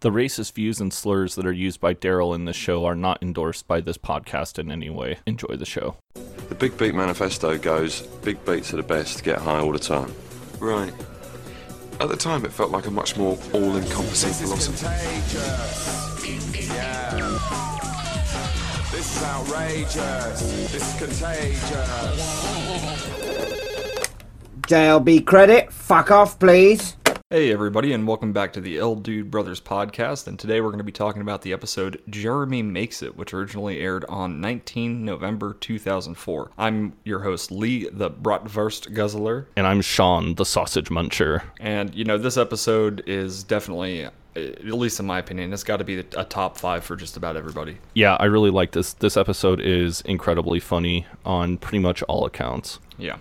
The racist views and slurs that are used by Daryl in this show are not endorsed by this podcast in any way. Enjoy the show. The Big Beat Manifesto goes big beats are the best, get high all the time. Right. At the time, it felt like a much more all encompassing philosophy. This is outrageous. This is contagious. JLB credit. Fuck off, please. Hey, everybody, and welcome back to the El Dude Brothers podcast. And today we're going to be talking about the episode Jeremy Makes It, which originally aired on 19 November 2004. I'm your host, Lee, the Bratwurst Guzzler. And I'm Sean, the sausage muncher. And, you know, this episode is definitely, at least in my opinion, it's got to be a top five for just about everybody. Yeah, I really like this. This episode is incredibly funny on pretty much all accounts. Yeah.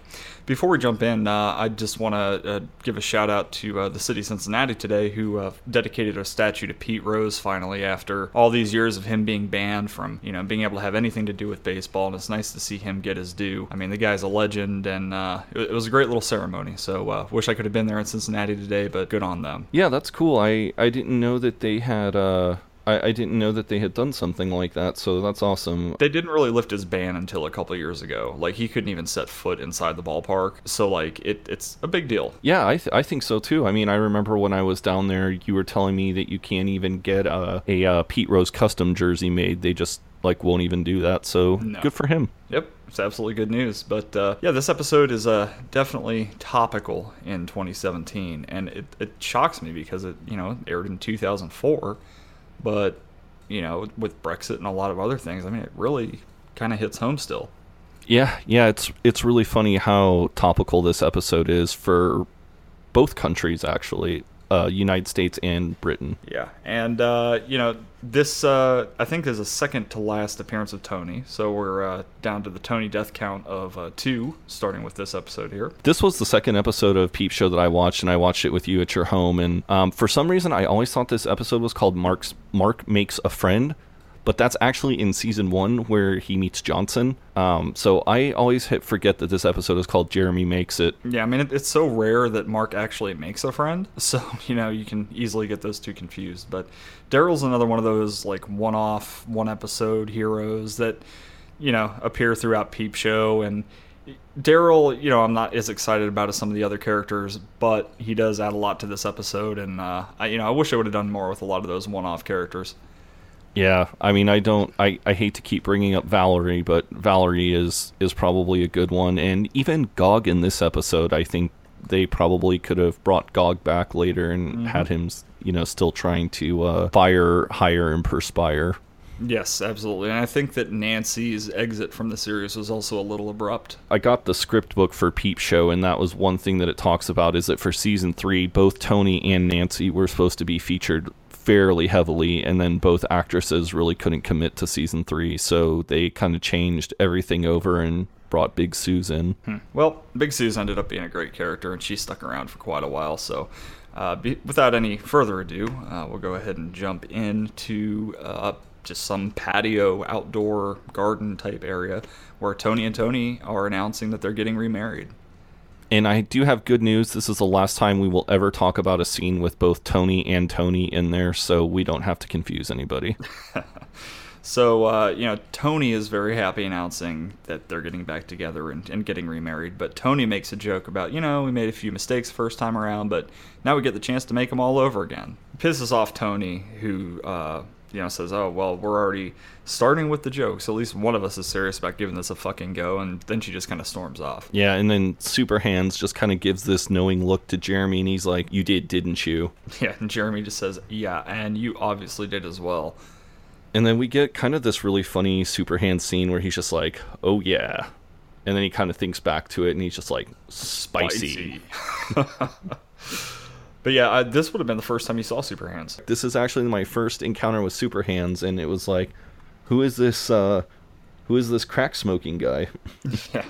Before we jump in, uh, I just want to uh, give a shout out to uh, the city of Cincinnati today, who uh, dedicated a statue to Pete Rose finally after all these years of him being banned from, you know, being able to have anything to do with baseball. And it's nice to see him get his due. I mean, the guy's a legend, and uh, it, was a great little ceremony. So, uh, wish I could have been there in Cincinnati today, but good on them. Yeah, that's cool. I I didn't know that they had. I, I didn't know that they had done something like that. So that's awesome. They didn't really lift his ban until a couple years ago. Like he couldn't even set foot inside the ballpark. So like it, it's a big deal. Yeah, I, th- I think so too. I mean, I remember when I was down there, you were telling me that you can't even get a, a, uh Pete Rose custom jersey made. They just like won't even do that. So No. good for him. Yep, it's absolutely good news. But uh, yeah, this episode is uh, definitely topical in 2017, and it, it shocks me because it you know aired in 2004, but you know with Brexit and a lot of other things, I mean it really kind of hits home still. Yeah, yeah, it's it's really funny how topical this episode is for both countries actually, uh, United States and Britain. Yeah, and uh, you know this uh, I think is a second to last appearance of Tony, so we're uh, down to the Tony death count of uh, two, starting with this episode here. This was the second episode of Peep Show that I watched, and I watched it with you at your home. And um, for some reason, I always thought this episode was called Mark's Mark Makes a Friend, but that's actually in season one where he meets Johnson. Um, so I always hit forget that this episode is called Jeremy Makes It. Yeah, I mean it, it's so rare that Mark actually makes a friend, so you know you can easily get those two confused. But Daryl's another one of those like one-off, one-episode heroes that you know appear throughout Peep Show, and Daryl, you know, I'm not as excited about as some of the other characters, but he does add a lot to this episode, and uh, I, you know, I wish I would have done more with a lot of those one-off characters. Yeah, I mean, I don't, I, I hate to keep bringing up Valerie, but Valerie is is probably a good one, and even Gog in this episode, I think they probably could have brought Gog back later and had him, you know, still trying to uh, fire, hire, and perspire. Yes, absolutely, and I think that Nancy's exit from the series was also a little abrupt. I got the script book for Peep Show, and that was one thing that it talks about is that for season three, both Tony and Nancy were supposed to be featured fairly heavily, and then both actresses really couldn't commit to season three, so they kind of changed everything over and brought Big Susan. Well, Big Sue's ended up being a great character, and she stuck around for quite a while. So, uh, be, without any further ado, uh, we'll go ahead and jump into uh, just some patio, outdoor garden type area where Tony and Tony are announcing that they're getting remarried. And I do have good news. This is the last time we will ever talk about a scene with both Tony and Tony in there, so we don't have to confuse anybody. So, uh, you know, Tony is very happy announcing that they're getting back together and, and getting remarried. But Tony makes a joke about, you know, we made a few mistakes the first time around, but now we get the chance to make them all over again. Pisses off Tony, who, uh, you know, says, oh, well, we're already starting with the jokes. At least one of us is serious about giving this a fucking go. And then she just kind of storms off. Yeah, and then Super Hans just kind of gives this knowing look to Jeremy, and he's like, You did, didn't you? Yeah, and Jeremy just says, yeah, and you obviously did as well. And then we get kind of this really funny Super Hans scene where he's just like, Oh, yeah. And then he kind of thinks back to it, and he's just like, Spicy. but yeah, I, this would have been the first time you saw Super Hans. This is actually my first encounter with Super Hans, and it was like, Who is this, uh, who is this crack smoking guy? Yeah,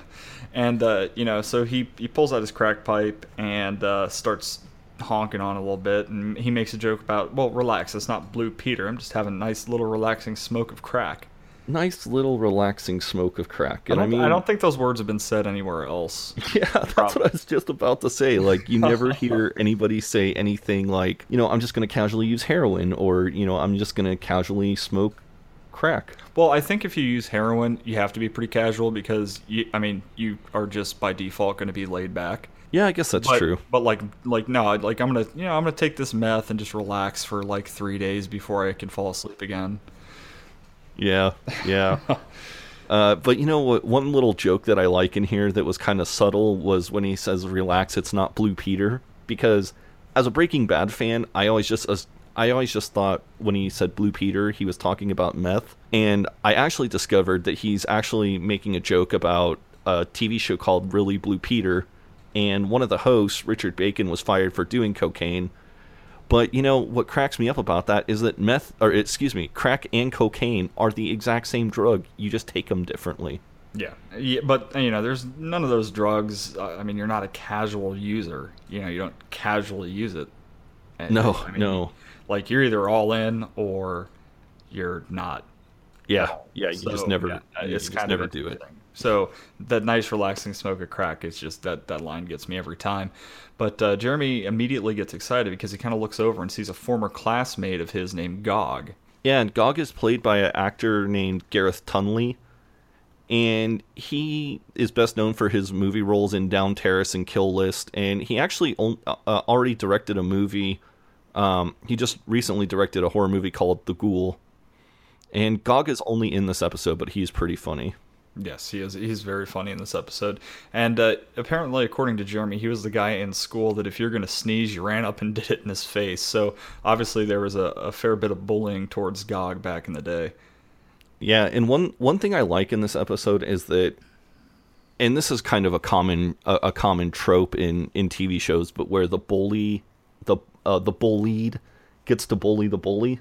and uh, you know, so he he pulls out his crack pipe and uh, starts honking on a little bit, and he makes a joke about, well, relax, it's not Blue Peter. I'm just having a nice little relaxing smoke of crack. Nice little relaxing smoke of crack. I And I, don't, mean, I don't think those words have been said anywhere else. Yeah, that's what I was just about to say. Like, you never hear anybody say anything like, you know, I'm just going to casually use heroin or, you know, I'm just going to casually smoke crack. Well, I think if you use heroin, you have to be pretty casual because you, I mean, you are just by default going to be laid back. Yeah, I guess that's But, true. But like, like no, like I'm gonna, you know, I'm gonna take this meth and just relax for like three days before I can fall asleep again. Yeah, yeah. uh, but you know what? One little joke that I like in here that was kind of subtle was when he says, "Relax, it's not Blue Peter." Because as a Breaking Bad fan, I always just as I always just thought when he said Blue Peter, he was talking about meth. And I actually discovered that he's actually making a joke about a TV show called Really Blue Peter. And one of the hosts, Richard Bacon, was fired for doing cocaine. But you know what cracks me up about that is that meth, or excuse me, crack and cocaine are the exact same drug. You just take them differently. Yeah, yeah, but you know, there's none of those drugs. uh, I mean, you're not a casual user. You know, you don't casually use it. And, No, I mean, no. Like you're either all in or you're not. Yeah, yeah. You So, just never, yeah, you just never do it. interesting. So that nice relaxing smoke of crack is just that that line gets me every time. But uh, Jeremy immediately gets excited because he kind of looks over and sees a former classmate of his named Gog. Yeah, and Gog is played by an actor named Gareth Tunley, and he is best known for his movie roles in Down Terrace and Kill List. And he actually uh, uh, already directed a movie. Um, he just recently directed a horror movie called The Ghoul. And Gog is only in this episode, but he's pretty funny. Yes, he is. He's very funny in this episode. And uh, apparently, according to Jeremy, he was the guy in school that if you're going to sneeze, you ran up and did it in his face. So obviously, there was a, a fair bit of bullying towards Gog back in the day. Yeah, and one one thing I like in this episode is that, and this is kind of a common a, a common trope in in TV shows, but where the bully, the uh, the bullied, gets to bully the bully.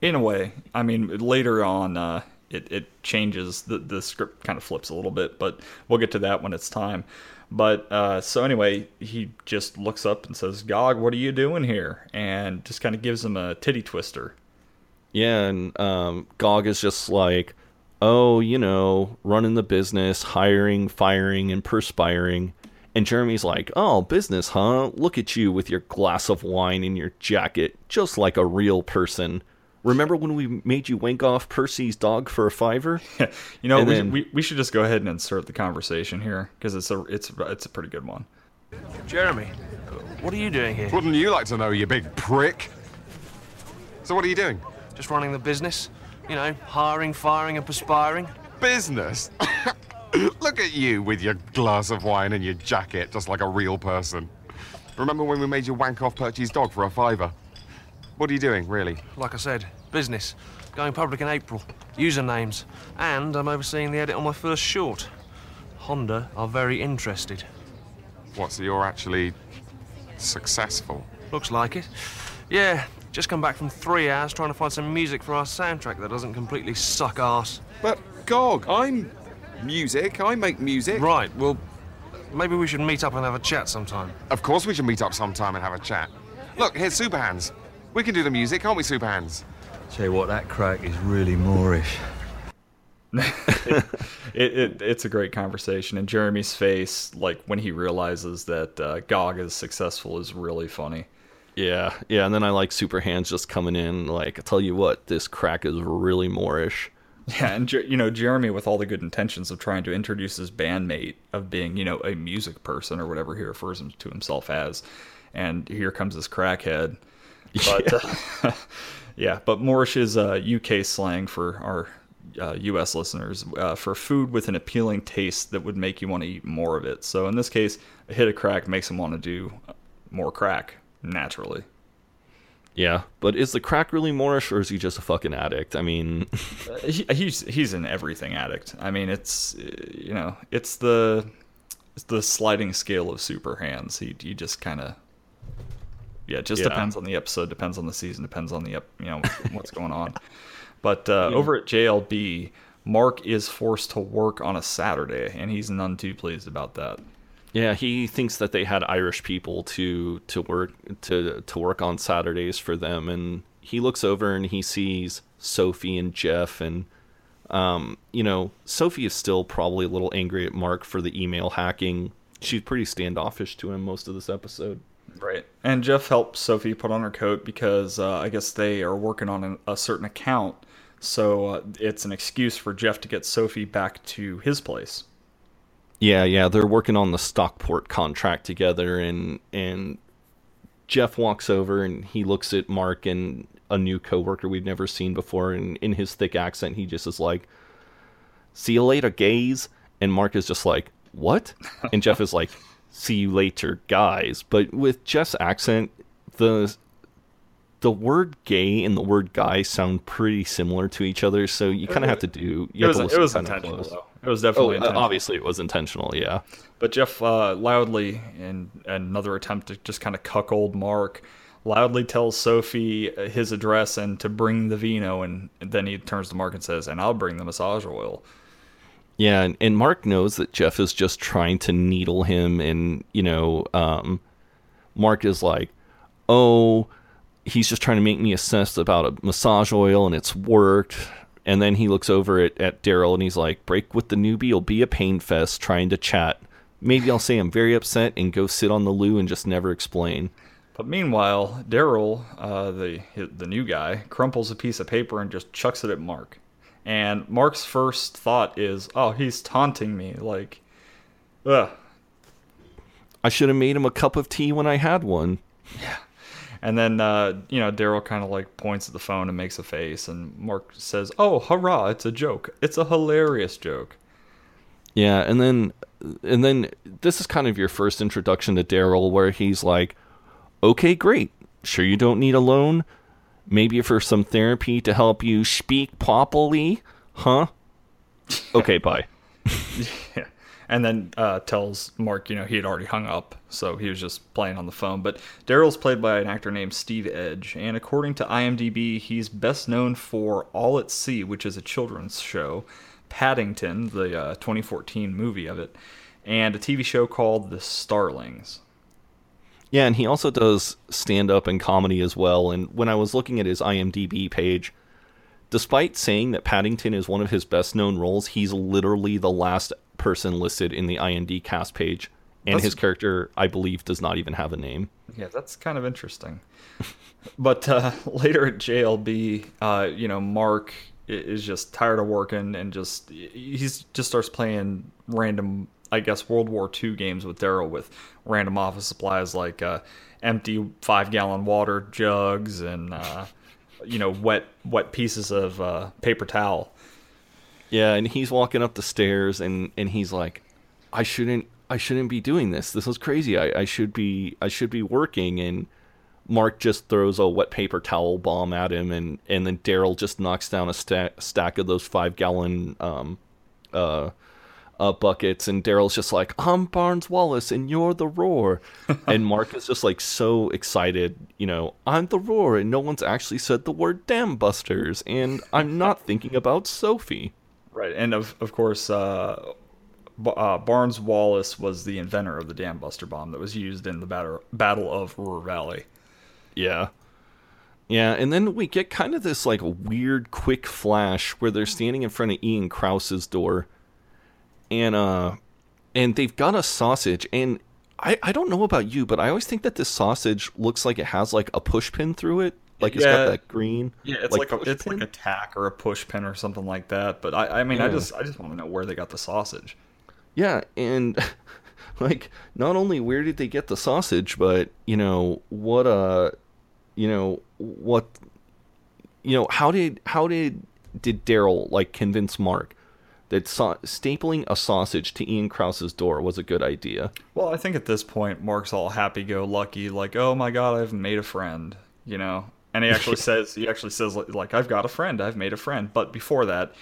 In a way, I mean, later on, uh, it it changes. The the script kind of flips a little bit, but we'll get to that when it's time. But uh, so anyway, he just looks up and says, "Gog, what are you doing here?" And just kind of gives him a titty twister. Yeah, and um, Gog is just like, oh, you know, running the business, hiring, firing, and perspiring. And Jeremy's like, oh, business, huh? Look at you with your glass of wine and your jacket, just like a real person. Remember when we made you wank off Percy's dog for a fiver? You know, we, then- we, we should just go ahead and insert the conversation here because it's a it's it's a pretty good one. Jeremy, what are you doing here? Wouldn't you like to know, you big prick? So what are you doing? Just running the business? You know, hiring, firing, and perspiring? Business? Look at you with your glass of wine and your jacket, just like a real person. Remember when we made you wank off Percy's dog for a fiver? What are you doing, really? Like I said, business. Going public in April. Usernames. And I'm overseeing the edit on my first short. Honda are very interested. What, so you're actually successful? Looks like it. Yeah, just come back from three hours trying to find some music for our soundtrack that doesn't completely suck ass. But, Gog, I'm music. I make music. Right, well, maybe we should meet up and have a chat sometime. Of course we should meet up sometime and have a chat. Look, here's Super Hans. We can do the music, can't we, Super Hans? Tell you what, that crack is really moreish. It, it it's a great conversation, and Jeremy's face, like when he realizes that uh, Gog is successful, is really funny. Yeah, yeah, and then I like Super Hans just coming in, like, I tell you what, this crack is really moreish. Yeah, and Jer- you know Jeremy, with all the good intentions of trying to introduce his bandmate of being, you know, a music person or whatever he refers him to himself as, and here comes this crackhead. But yeah, yeah but moreish is uh, UK slang for our uh, U.S. listeners uh, for food with an appealing taste that would make you want to eat more of it. So in this case, a hit of crack makes him want to do more crack naturally. Yeah, but is the crack really moreish or is he just a fucking addict? I mean, he, he's he's an everything addict. I mean, it's uh, you know, it's the it's the sliding scale of Super Hans. He he just kind of yeah, it just Yeah. depends on the episode, depends on the season, depends on the you know what's going on. But uh, over at JLB, Mark is forced to work on a Saturday, and he's none too pleased about that. yeah, he thinks that they had Irish people to to work to to work on Saturdays for them, and he looks over and he sees Sophie and Jeff, and Um, you know, Sophie is still probably a little angry at Mark for the email hacking. She's pretty standoffish to him most of this episode. Right. And Jeff helps Sophie put on her coat because uh, I guess they are working on an, a certain account. So uh, it's an excuse for Jeff to get Sophie back to his place. Yeah, yeah, they're working on the Stockport contract together, and and Jeff walks over and he looks at Mark and a new coworker we've never seen before, and in his thick accent, he just is like, "See you later, gays," and Mark is just like, "What?" and Jeff is like, "See you later, guys." But with Jeff's accent, the the word gay and the word guy sound pretty similar to each other, so you kind of have to do. It was, it was intentional, though. It was definitely Oh, uh, intentional. obviously it was intentional. Yeah. But Jeff uh, loudly, in another attempt to just kind of cuckold Mark, loudly tells Sophie uh, his address and to bring the vino, and then he turns to Mark and says, "And I'll bring the massage oil." Yeah, and, and Mark knows that Jeff is just trying to needle him, and you know, um, Mark is like, "Oh, he's just trying to make me assess about a massage oil, and it's worked." And then he looks over at, at Daryl, and he's like, "Break with the newbie will be a pain fest trying to chat. Maybe I'll say I'm very upset and go sit on the loo and just never explain." But meanwhile, Daryl, uh, the the new guy, crumples a piece of paper and just chucks it at Mark. And Mark's first thought is, "Oh, he's taunting me!" Like, ugh. I should have made him a cup of tea when I had one. Yeah. And then, uh, you know, Daryl kind of like points at the phone and makes a face, and Mark says, "Oh, hurrah! It's a joke. It's a hilarious joke." Yeah, and then and then this is kind of your first introduction to Daryl where he's like, "Okay, great. Sure you don't need a loan? Maybe for some therapy to help you speak properly, huh? Okay, bye." yeah. And then uh, tells Mark, you know, he had already hung up, so he was just playing on the phone. But Daryl's played by an actor named Steve Edge, and according to IMDb, he's best known for All at Sea, which is a children's show, Paddington, the uh, 2014 movie of it, and a TV show called The Starlings. Yeah, and he also does stand up and comedy as well. And when I was looking at his IMDb page, despite saying that Paddington is one of his best known roles, he's literally the last person listed in the IMDb cast page. And That's- his character, I believe, does not even have a name. Yeah, that's kind of interesting. but uh, later at JLB, uh, you know, Mark is just tired of working and just he's just starts playing random, I guess, World War II games with Daryl with random office supplies like uh, empty five gallon water jugs and uh, you know wet wet pieces of uh, paper towel. Yeah, and he's walking up the stairs and and he's like, I shouldn't I shouldn't be doing this. This is crazy. I, I should be I should be working and Mark just throws a wet paper towel bomb at him and and then Daryl just knocks down a sta- stack of those 5 gallon um uh uh, buckets, and Daryl's just like, "I'm Barnes Wallis, and you're the Ruhr," and Mark is just like so excited, you know, "I'm the Ruhr, and no one's actually said the word Dam Busters, and I'm not thinking about Sophie." Right, and of of course, uh, uh, Barnes Wallis was the inventor of the Dam Buster bomb that was used in the battle Battle of Ruhr Valley. Yeah. Yeah, and then we get kind of this like weird quick flash where they're standing in front of Ian Krause's door and uh and they've got a sausage and I, I don't know about you, but I always think that this sausage looks like it has like a push pin through it. Like it's Yeah. got that green. Yeah, it's like, a, it's pin. like a tack or a push pin or something like that. But I, I mean, I just I just want to know where they got the sausage. Yeah, and like not only where did they get the sausage, but you know what uh you know what you know how did how did did Daryl like convince Mark that sa- stapling a sausage to Ian Krause's door was a good idea? Well, I think at this point, Mark's all happy-go-lucky, like, "Oh my God, I've made a friend," you know. And he actually says, he actually says, like, like, "I've got a friend. I've made a friend." But before that,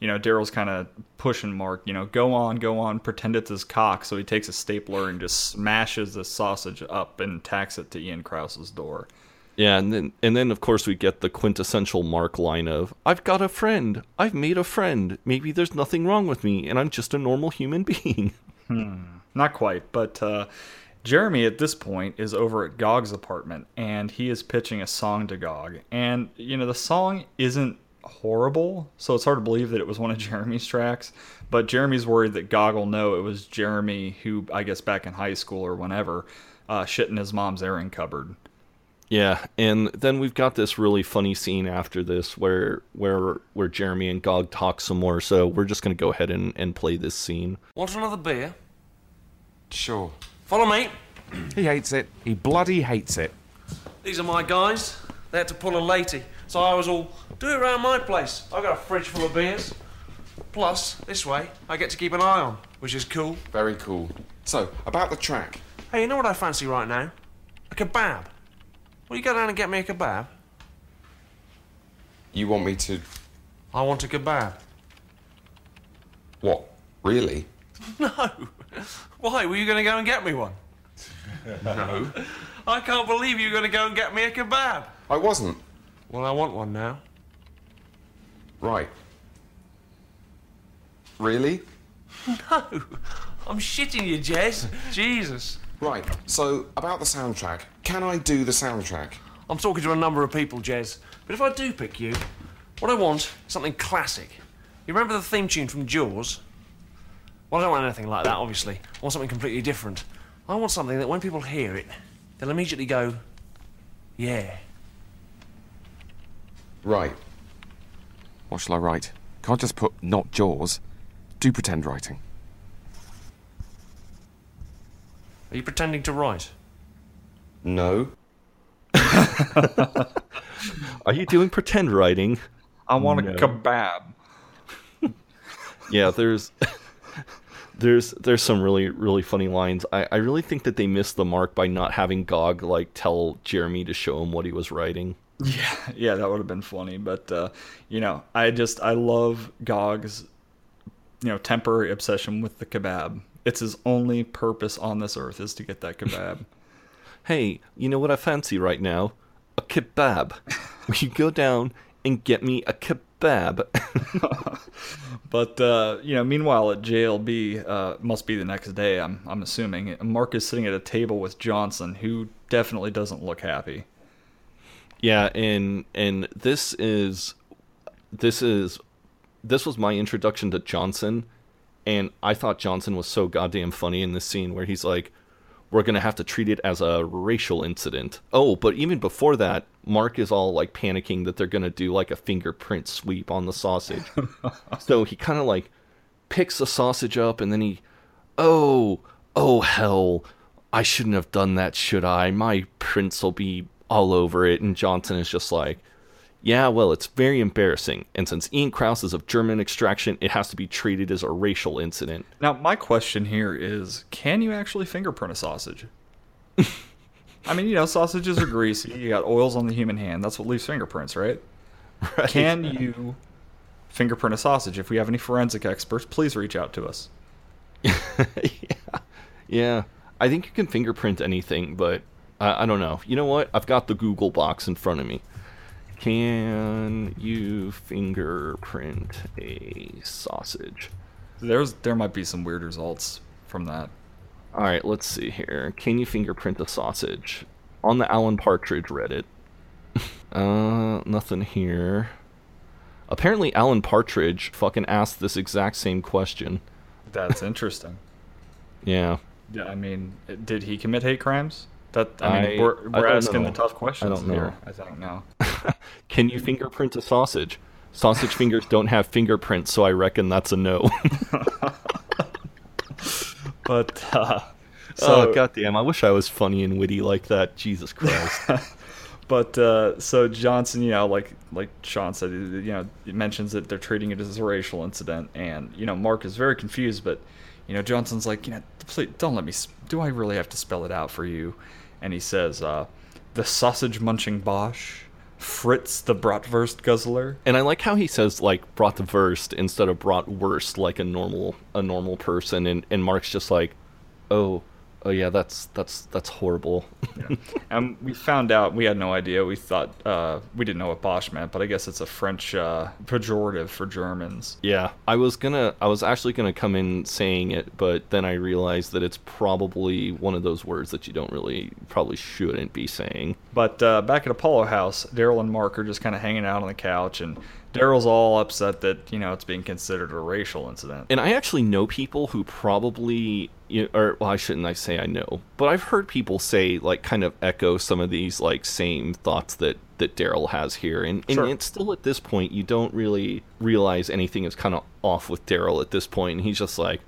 you know, Daryl's kind of pushing Mark, you know, go on, go on, pretend it's his cock. So he takes a stapler and just smashes the sausage up and tacks it to Ian Krause's door. Yeah, and then and then of course we get the quintessential Mark line of I've got a friend. I've made a friend. Maybe there's nothing wrong with me and I'm just a normal human being. Not quite, but uh, Jeremy at this point is over at Gog's apartment and he is pitching a song to Gog. And, you know, the song isn't horrible, so it's hard to believe that it was one of Jeremy's tracks. But Jeremy's worried that Gog will know it was Jeremy who, I guess, back in high school or whenever, uh, shit in his mom's airing cupboard. Yeah, and then we've got this really funny scene after this where where where Jeremy and Gog talk some more. So we're just gonna go ahead and, and play this scene. Want another beer? Sure. Follow me. He hates it. He bloody hates it. These are my guys. They had to pull a latey, so I was all, do it around my place. I've got a fridge full of beers. Plus, this way, I get to keep an eye on, which is cool. Very cool. So, about the track. Hey, you know what I fancy right now? A kebab. Will you go down and get me a kebab? You want me to. I want a kebab. What? Really? No. Why? Were you going to go and get me one? No. I can't believe you're going to go and get me a kebab. I wasn't. Well, I want one now. Right. Really? No. I'm shitting you, Jez. Jesus. Right. So, about the soundtrack. Can I do the soundtrack? I'm talking to a number of people, Jez. But if I do pick you, what I want is something classic. You remember the theme tune from Jaws? Well, I don't want anything like that, obviously. I want something completely different. I want something that when people hear it, they'll immediately go, yeah. Right. What shall I write? Can't just put not Jaws. Do pretend writing. Are you pretending to write? No. Are you doing pretend writing? I want No. a kebab. yeah, there's there's there's some really really funny lines. I, I really think that they missed the mark by not having Gog like tell Jeremy to show him what he was writing. Yeah, yeah, that would have been funny. But uh, you know, I just I love Gog's you know temporary obsession with the kebab. It's his only purpose on this earth is to get that kebab. Hey, you know what I fancy right now? A kebab. Will you go down and get me a kebab? but uh, you know, meanwhile at JLB, uh, must be the next day. I'm I'm assuming Mark is sitting at a table with Johnson, who definitely doesn't look happy. Yeah, and and this is this is this was my introduction to Johnson, and I thought Johnson was so goddamn funny in this scene where he's like, "We're gonna have to treat it as a racial incident." Oh, but even before that, Mark is all like panicking that they're gonna do like a fingerprint sweep on the sausage. so he kind of like picks the sausage up, and then he, oh, oh hell, I shouldn't have done that, should I? My prints will be all over it. And Johnson is just like, yeah, well, it's very embarrassing. And since Ian Krauss is of German extraction, it has to be treated as a racial incident. Now, my question here is can you actually fingerprint a sausage? I mean, you know, sausages are greasy. You got oils on the human hand. That's what leaves fingerprints, right? Right. Can you fingerprint a sausage? If we have any forensic experts, please reach out to us. yeah. Yeah. I think you can fingerprint anything, but I, I don't know. You know what? I've got the Google box in front of me. Can you fingerprint a sausage? There's there might be some weird results from that. All right, let's see here. Can you fingerprint a sausage? On the Alan Partridge Reddit. uh, nothing here. Apparently, Alan Partridge fucking asked this exact same question. That's interesting. Yeah. Yeah, I mean, did he commit hate crimes? That I mean, I- we're, we're don't asking the know. tough I questions don't know. here. I don't know. Can you fingerprint a sausage? Sausage fingers don't have fingerprints, so I reckon that's a no. But uh, so oh goddamn! I wish I was funny and witty like that. Jesus Christ. But uh, so Johnson, you know, like like Sean said, you know, he mentions that they're treating it as a racial incident, and you know, Mark is very confused. But you know, Johnson's like, you know, please don't let me. Do I really have to spell it out for you? And he says, uh, the sausage munching Boche, Fritz the bratwurst guzzler. And I like how he says like worst instead of brought worst like a normal a normal person and, and Mark's just like, Oh, oh yeah, that's that's that's horrible. And we found out we had no idea. We thought uh, we didn't know what Boche meant, but I guess it's a French uh, pejorative for Germans. Yeah, I was gonna, I was actually gonna come in saying it, but then I realized that it's probably one of those words that you don't really, probably shouldn't be saying. But uh, back at Apollo House, Daryl and Mark are just kind of hanging out on the couch, and Daryl's all upset that you know it's being considered a racial incident. And I actually know people who probably, you or well, I shouldn't I say I know, but I've heard people say like kind of echo some of these like same thoughts that that Daryl has here, and and Sure. it's still at this point you don't really realize anything is kind of off with Daryl at this point, and he's just like,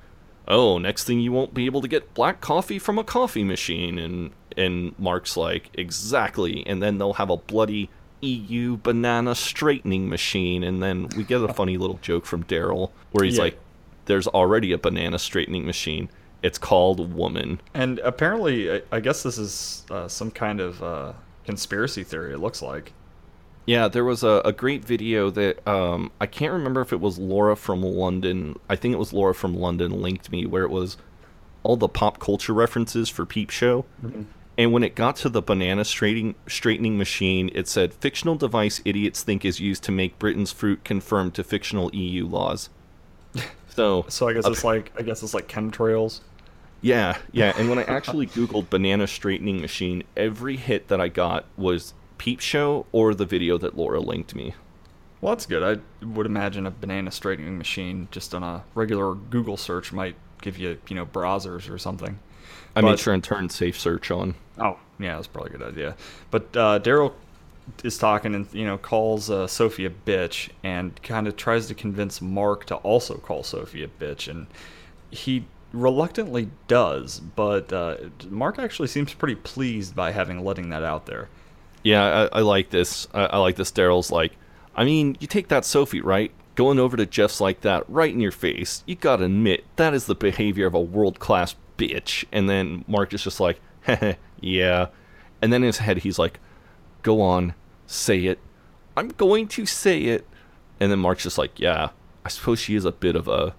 oh, next thing you won't be able to get black coffee from a coffee machine, and and Mark's like exactly, and then they'll have a bloody EU banana straightening machine, and then we get a funny little joke from Daryl where he's Yeah. like, "There's already a banana straightening machine. It's called Woman." And apparently, I, guess this is uh, some kind of uh, conspiracy theory. It looks like. Yeah, there was a, a great video that um, I can't remember if it was Laura from London. I think it was Laura from London linked me where it was all the pop culture references for Peep Show. And when it got to the banana straightening, straightening machine, it said fictional device idiots think is used to make Britain's fruit conform to fictional EU laws. So, So I guess it's like I guess it's like chemtrails. yeah, yeah. And when I actually Googled banana straightening machine, every hit that I got was Peep Show or the video that Laura linked me. Well, that's good. I would imagine a banana straightening machine just on a regular Google search might give you, you know, browsers or something. I made sure and turned safe search on. Oh, yeah, that's probably a good idea. But uh, Daryl is talking and you know calls uh, Sophie a bitch and kind of tries to convince Mark to also call Sophie a bitch, and he reluctantly does. But uh, Mark actually seems pretty pleased by having letting that out there. Yeah, I, I like this. I, I like this. Daryl's like, I mean, you take that Sophie, right? Going over to Jeff's like that, right in your face. You gotta admit, that is the behavior of a world class bitch. And then Mark is just like, heh, yeah. And then in his head, he's like, go on, say it. I'm going to say it. And then Mark's just like, yeah, I suppose she is a bit of a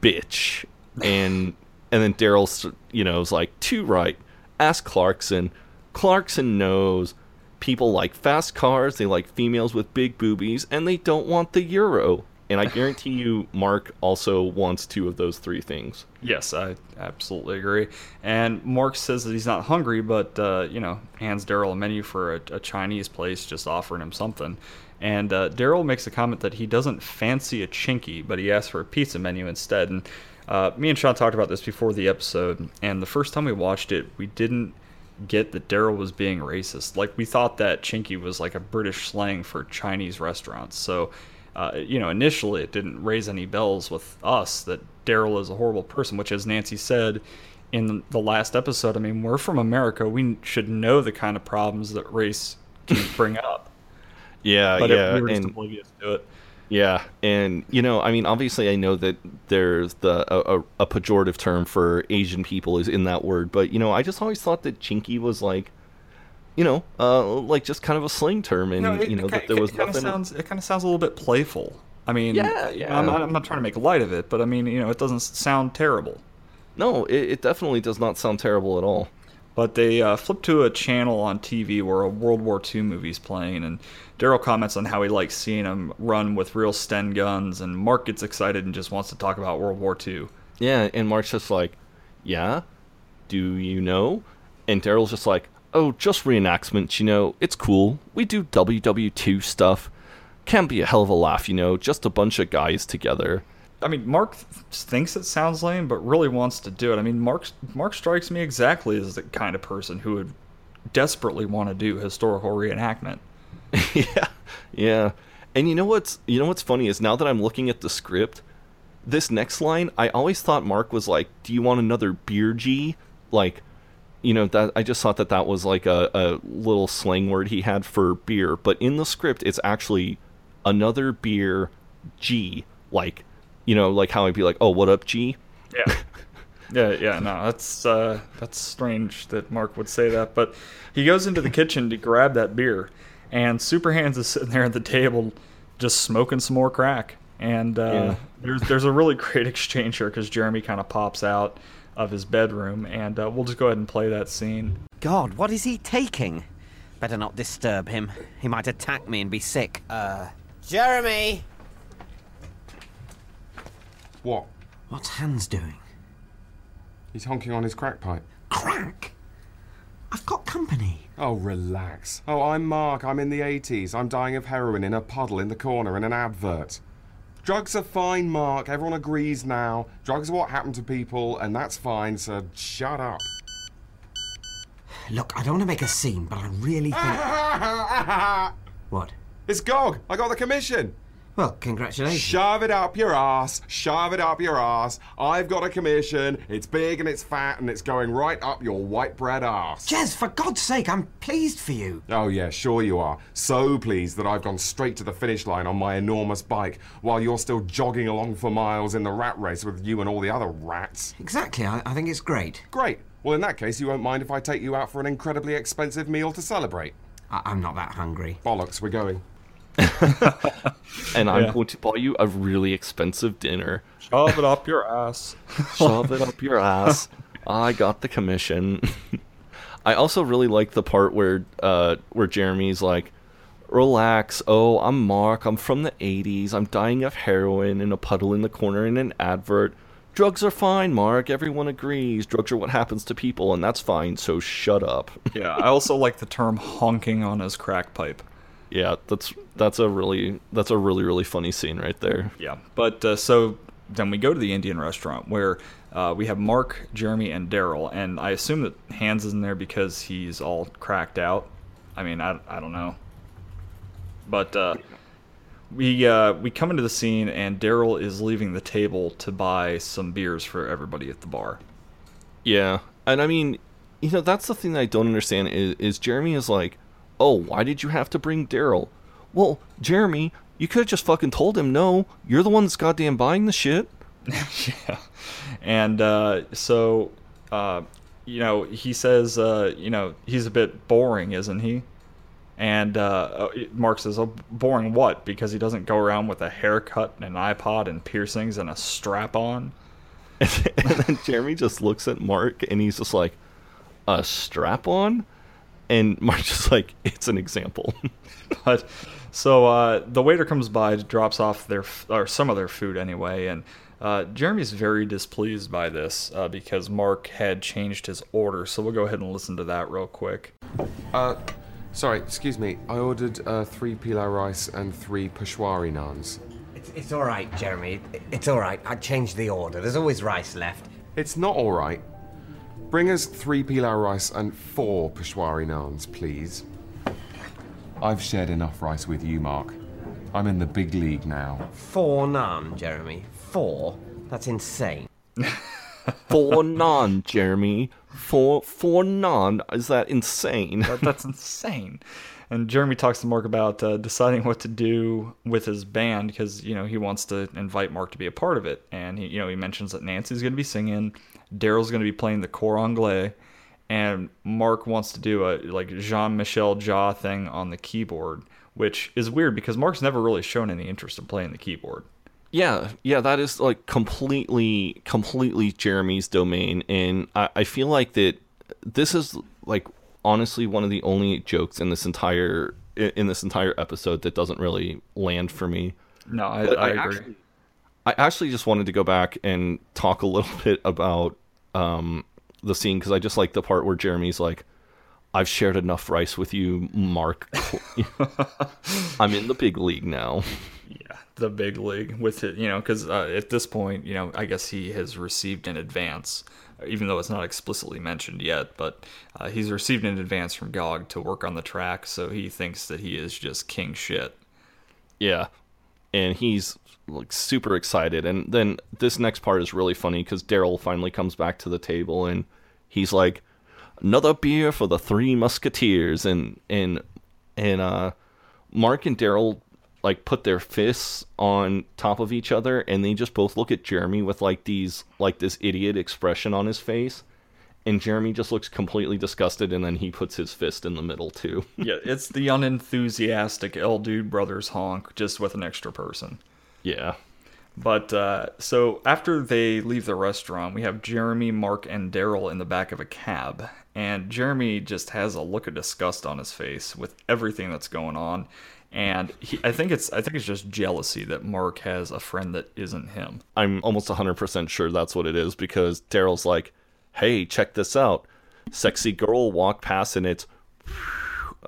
bitch. And and then Daryl's you know is like, too right. Ask Clarkson. Clarkson knows people like fast cars, they like females with big boobies, and they don't want the euro. And I guarantee you, Mark also wants two of those three things. Yes, I absolutely agree. And Mark says that he's not hungry, but uh, you know, hands Daryl a menu for a, a Chinese place, just offering him something. And uh, Daryl makes a comment that he doesn't fancy a chinky, but he asks for a pizza menu instead. And uh, me and Sean talked about this before the episode, and the first time we watched it, we didn't get that Daryl was being racist. Like we thought that chinky was like a British slang for Chinese restaurants. So, uh, you know, initially it didn't raise any bells with us that Daryl is a horrible person. Which, as Nancy said in the last episode, I mean, we're from America. We should know the kind of problems that race can bring up. Yeah, But yeah, it, we were just and oblivious to it. yeah, and you know, I mean, obviously, I know that there's the a, a, a pejorative term for Asian people is in that word, but you know, I just always thought that chinky was like, you know, uh, like just kind of a slang term, and it, you know it, that there was it kind of nothing. sounds it kind of sounds a little bit playful. I mean, Yeah, yeah. I'm not, I'm not trying to make light of it, but I mean, you know, it doesn't sound terrible. No, it, it definitely does not sound terrible at all. But they uh, flip to a channel on TV where a World War II movie's playing, and Daryl comments on how he likes seeing them run with real Sten guns, and Mark gets excited and just wants to talk about World War II. Yeah, and Mark's just like, yeah, do you know? And Daryl's just like, oh, just reenactments, you know, it's cool. We do WW2 stuff. Can be a hell of a laugh, you know, just a bunch of guys together. I mean, Mark th- thinks it sounds lame, but really wants to do it. I mean, Mark Mark strikes me exactly as the kind of person who would desperately want to do historical reenactment. yeah, yeah. And you know what's you know what's funny is now that I'm looking at the script, this next line, I always thought Mark was like, "Do you want another beer, G?" Like, you know that I just thought that that was like a, a little slang word he had for beer, but in the script, it's actually another beer, G. Like, you know, like how I'd be like, "Oh, what up, G?" Yeah. Yeah, yeah, no, that's uh, that's strange that Mark would say that. But he goes into the kitchen to grab that beer, and Super Hans is sitting there at the table, just smoking some more crack. And uh, Yeah. there's there's a really great exchange here because Jeremy kind of pops out of his bedroom, and uh, we'll just go ahead and play that scene. God, what is he taking? Better not disturb him. He might attack me and be sick. Uh. Jeremy! What? What's Hans doing? He's honking on his crack pipe. Crack? I've got company. Oh, relax. Oh, I'm Mark. I'm in the 80s. I'm dying of heroin in a puddle in the corner in an advert. Drugs are fine, Mark. Everyone agrees now. Drugs are what happen to people, and that's fine, so shut up. Look, I don't want to make a scene, but I really think. what? It's Gog. I got the commission. Well, congratulations. Shove it up your ass. Shove it up your ass. I've got a commission. It's big and it's fat and it's going right up your white bread ass. Jez, for God's sake, I'm pleased for you. Oh, yeah, sure you are. So pleased that I've gone straight to the finish line on my enormous bike while you're still jogging along for miles in the rat race with you and all the other rats. Exactly, I, I think it's great. Great. Well, in that case, you won't mind if I take you out for an incredibly expensive meal to celebrate. I- I'm not that hungry. Bollocks, we're going. And I'm Yeah. going to buy you a really expensive dinner. Shove it up your ass. Shove it up your ass. I got the commission. I also really like the part where uh, where Jeremy's like, "Relax. Oh, I'm Mark. I'm from the '80s. I'm dying of heroin in a puddle in the corner in an advert. Drugs are fine, Mark. Everyone agrees. Drugs are what happens to people, and that's fine. So shut up." yeah, I also like the term honking on his crack pipe. Yeah, that's that's a really that's a really really funny scene right there. Yeah, but uh, so then we go to the Indian restaurant where uh, we have Mark, Jeremy, and Daryl, and I assume that Hans is in there because he's all cracked out. I mean, I, I don't know, but uh, we uh, we come into the scene and Daryl is leaving the table to buy some beers for everybody at the bar. Yeah, and I mean, you know, that's the thing that I don't understand is, is Jeremy is like, oh, why did you have to bring Daryl? Well, Jeremy, you could have just fucking told him no. You're the one that's goddamn buying the shit. yeah. And uh, so, uh, you know, he says, uh, you know, he's a bit boring, isn't he? And uh, Mark says, oh, boring what? Because he doesn't go around with a haircut and an iPod and piercings and a strap on. and then Jeremy just looks at Mark and he's just like, a strap on? And Mark's is like, it's an example. but so uh, the waiter comes by, drops off their or some of their food anyway, and uh, Jeremy's very displeased by this uh, because Mark had changed his order. So we'll go ahead and listen to that real quick. Uh, sorry, excuse me. I ordered uh, three pilau rice and three peshwari naans. It's, it's all right, Jeremy. It's all right. I changed the order. There's always rice left. It's not all right. Bring us three pilau rice and four peshwari naans, please. I've shared enough rice with you, Mark. I'm in the big league now. Four naan, Jeremy. Four? That's insane. Four non, Jeremy. Four four non. Is that insane? That, that's insane. And Jeremy talks to Mark about uh, deciding what to do with his band because you know he wants to invite Mark to be a part of it. And he, you know, he mentions that Nancy's going to be singing, Daryl's going to be playing the cor anglais, and Mark wants to do a like Jean Michel Jarre thing on the keyboard, which is weird because Mark's never really shown any interest in playing the keyboard. Yeah, yeah, that is like completely, completely Jeremy's domain, and I, I feel like that this is like honestly one of the only jokes in this entire in this entire episode that doesn't really land for me. No, I, But I, agree. Actually, I actually just wanted to go back and talk a little bit about um, the scene because I just like the part where Jeremy's like, "I've shared enough rice with you, Mark. I'm in the big league now." yeah, the big league with it, you know, because uh, at this point, you know, I guess he has received in advance, even though it's not explicitly mentioned yet, but uh, he's received in advance from Gog to work on the track, so he thinks that he is just king shit. Yeah. And he's like super excited. And then this next part is really funny because Daryl finally comes back to the table and he's like, another beer for the three musketeers. And, and, and, uh, Mark and Daryl like put their fists on top of each other and they just both look at Jeremy with like these, like this idiot expression on his face. And Jeremy just looks completely disgusted and then he puts his fist in the middle too. yeah, it's the unenthusiastic El Dude Brothers honk, just with an extra person. Yeah. But uh, so after they leave the restaurant, we have Jeremy, Mark, and Daryl in the back of a cab. And Jeremy just has a look of disgust on his face with everything that's going on. And he, I think it's I think it's just jealousy that Mark has a friend that isn't him. I'm almost 100% sure that's what it is because Daryl's like, hey, check this out. Sexy girl walk past and it's.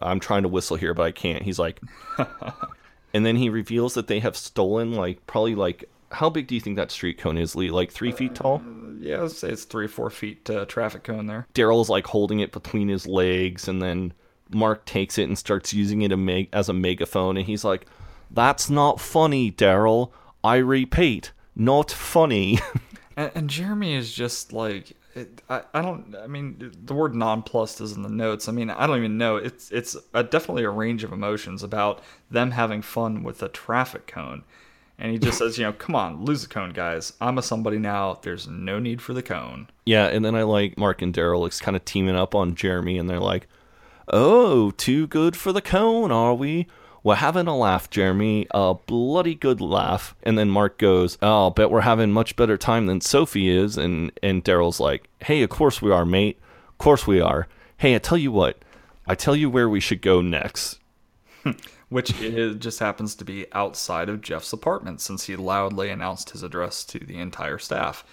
I'm trying to whistle here, but I can't. He's like. and then he reveals that they have stolen, like, probably like. How big do you think that street cone is, Lee? Like three feet tall? Yeah, let's say it's three or four feet uh, traffic cone there. Daryl's like holding it between his legs, and then Mark takes it and starts using it as a megaphone, and he's like, "That's not funny, Daryl. I repeat, not funny." And, and Jeremy is just like, it, I, I don't, I mean, the word nonplussed is in the notes. I mean, I don't even know. It's it's a, definitely a range of emotions about them having fun with a traffic cone. And he just says, you know, come on, lose the cone, guys. I'm a somebody now. There's no need for the cone. yeah, and then I like Mark and Daryl is kind of teaming up on Jeremy, and they're like, "Oh, too good for the cone, are we?" We're having a laugh, Jeremy. A bloody good laugh. And then Mark goes, Oh, I'll bet we're having much better time than Sophie is. And, and Daryl's like, Hey, of course we are, mate. Of course we are. Hey, I tell you what. I tell you where we should go next. which is, just happens to be outside of Jeff's apartment since he loudly announced his address to the entire staff.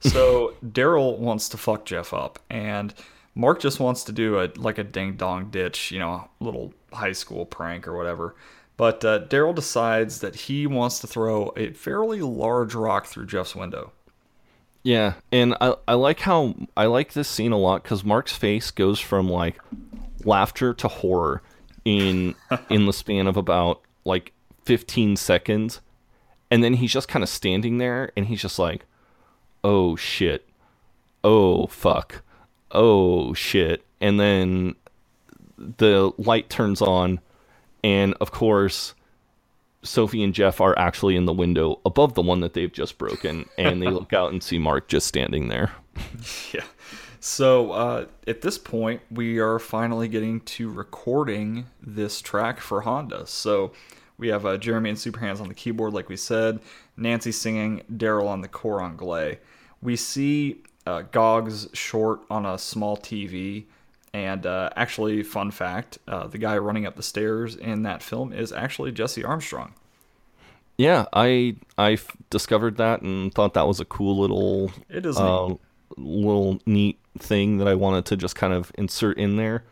So Daryl wants to fuck Jeff up, and Mark just wants to do a like a ding dong ditch, you know, a little high school prank or whatever. But uh, Daryl decides that he wants to throw a fairly large rock through Jeff's window. Yeah, and I I like how I like this scene a lot because Mark's face goes from like laughter to horror in in the span of about like 15 seconds, and then he's just kind of standing there and he's just like, "Oh shit, oh fuck, oh shit," and then the light turns on, and of course. Sophie and Jeff are actually in the window above the one that they've just broken, and they look out and see Mark just standing there. Yeah. So uh, at this point, we are finally getting to recording this track for Honda. So we have uh, Jeremy and Super Hans on the keyboard, like we said, Nancy singing, Daryl on the cor anglais. We see uh, Gogs short on a small TV. And uh, actually, fun fact uh, the guy running up the stairs in that film is actually Jesse Armstrong. Yeah, I I f- discovered that and thought that was a cool little It is uh, neat. little neat thing that I wanted to just kind of insert in there.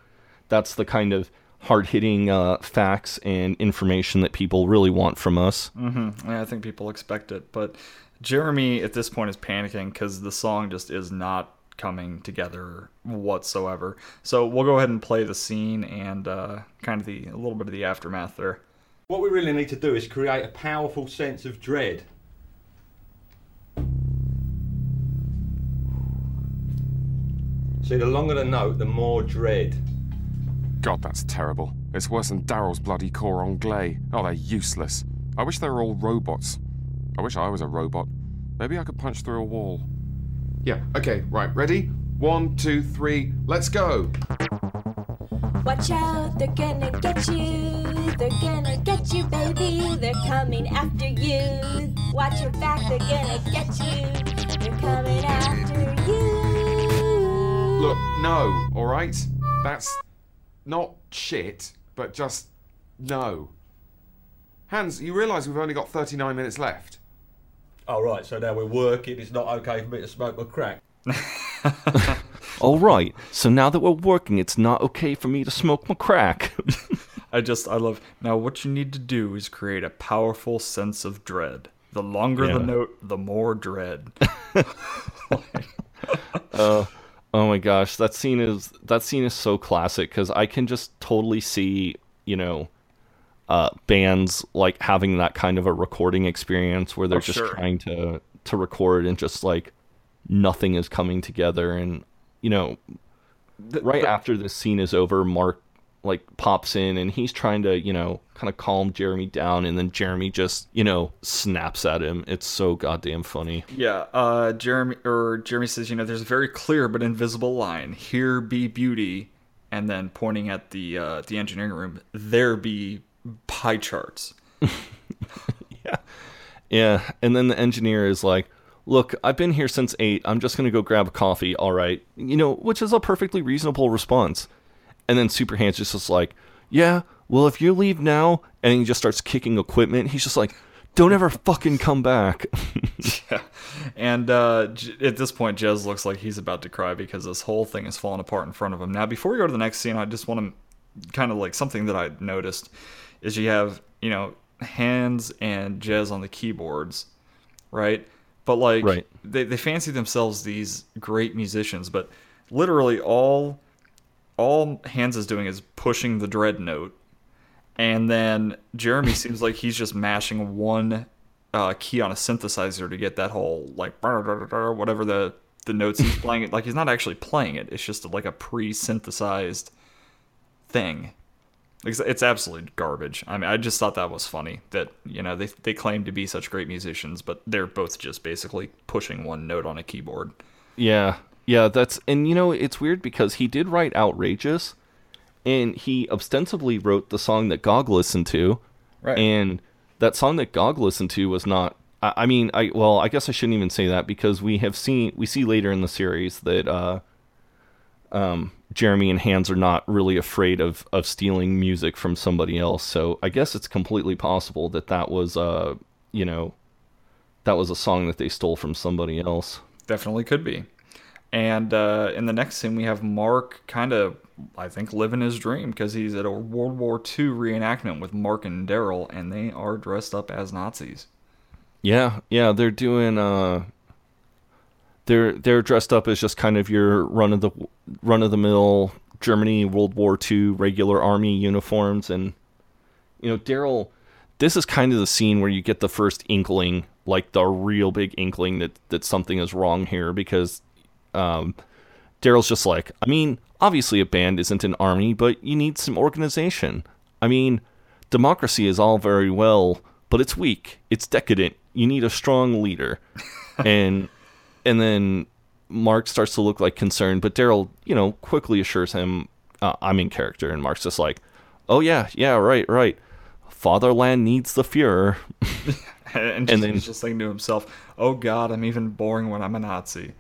That's the kind of hard hitting uh, facts and information that people really want from us. Mm-hmm. Yeah, I think people expect it, but Jeremy at this point is panicking because the song just is not coming together whatsoever. So we'll go ahead and play the scene and uh, kind of the a little bit of the aftermath there. What we really need to do is create a powerful sense of dread. See, the longer the note, the more dread. God, that's terrible. It's worse than Daryl's bloody cor anglais. Oh, they're useless. I wish they were all robots. I wish I was a robot. Maybe I could punch through a wall. Yeah, okay, right, ready? One, two, three, let's go! Watch out, they're gonna get you. They're gonna get you, baby. They're coming after you. Watch your back, they're gonna get you. They're coming after you. Look, no, alright? That's not shit, but just no. Hans, you realise we've only got 39 minutes left? All right, so now we're working. It's not okay for me to smoke a crack. All right, so now that we're working, it's not okay for me to smoke my crack. I just I love now what you need to do is create a powerful sense of dread. The longer Yeah. the note, the more dread. uh, oh my gosh, that scene is that scene is so classic because I can just totally see you know uh, bands like having that kind of a recording experience where they're Oh, just sure. trying to to record and just like nothing is coming together. And you know right after this scene is over mark like pops in and he's trying to you know kind of calm jeremy down. And then jeremy just you know snaps at him. It's so goddamn funny. Yeah, uh, Jeremy or Jeremy says, you know, there's a very clear but invisible line. Here be beauty, and then pointing at the uh, the engineering room, there be pie charts. Yeah, Yeah. and then the engineer is like, "Look, I've been here since 8. I'm just going to go grab a coffee, all right." You know, which is a perfectly reasonable response. And then Super Hans just, just like, "Yeah, well, if you leave now," and he just starts kicking equipment. He's just like, "Don't ever fucking come back." yeah. And uh, J- at this point, Jez looks like he's about to cry because this whole thing is falling apart in front of him. Now, before we go to the next scene, I just want to kind of like something that I noticed is you have, you know, Hans and Jez on the keyboards, right? But like, Right. they, they fancy themselves these great musicians, but literally all all Hans is doing is pushing the dread note and then Jeremy seems like he's just mashing one uh, key on a synthesizer to get that whole like whatever the the notes he's playing it like he's not actually playing it it's just like a pre-synthesized thing it's, it's absolute garbage i mean i just thought that was funny that you know they, they claim to be such great musicians but they're both just basically pushing one note on a keyboard Yeah, yeah, that's and you know it's weird because he did write "Outrageous," and he ostensibly wrote the song that Gog listened to, Right. And that song that Gog listened to was not. I, I mean, I well, I guess I shouldn't even say that because we have seen we see later in the series that uh, um, Jeremy and Hans are not really afraid of of stealing music from somebody else. So I guess it's completely possible that that was uh, you know, that was a song that they stole from somebody else. Definitely could be. And uh, in the next scene, we have Mark kind of, I think, living his dream because he's at a World War II reenactment with Mark and Daryl, and they are dressed up as Nazis. Yeah, yeah, they're doing uh they're they're dressed up as just kind of your run of the run of the mill Germany World War II regular army uniforms and you know, Daryl this is kind of the scene where you get the first inkling, like the real big inkling that that something is wrong here because um Daryl's just like, I mean, obviously a band isn't an army, but you need some organization. I mean, democracy is all very well, but it's weak. It's decadent. You need a strong leader. and and then Mark starts to look like concerned, but Daryl, you know, quickly assures him, uh, "I'm in character." And Mark's just like, "Oh yeah, yeah, right, right. Fatherland needs the Fuhrer." and just, And then- he's just thinking to himself, oh God, I'm even boring when I'm a Nazi.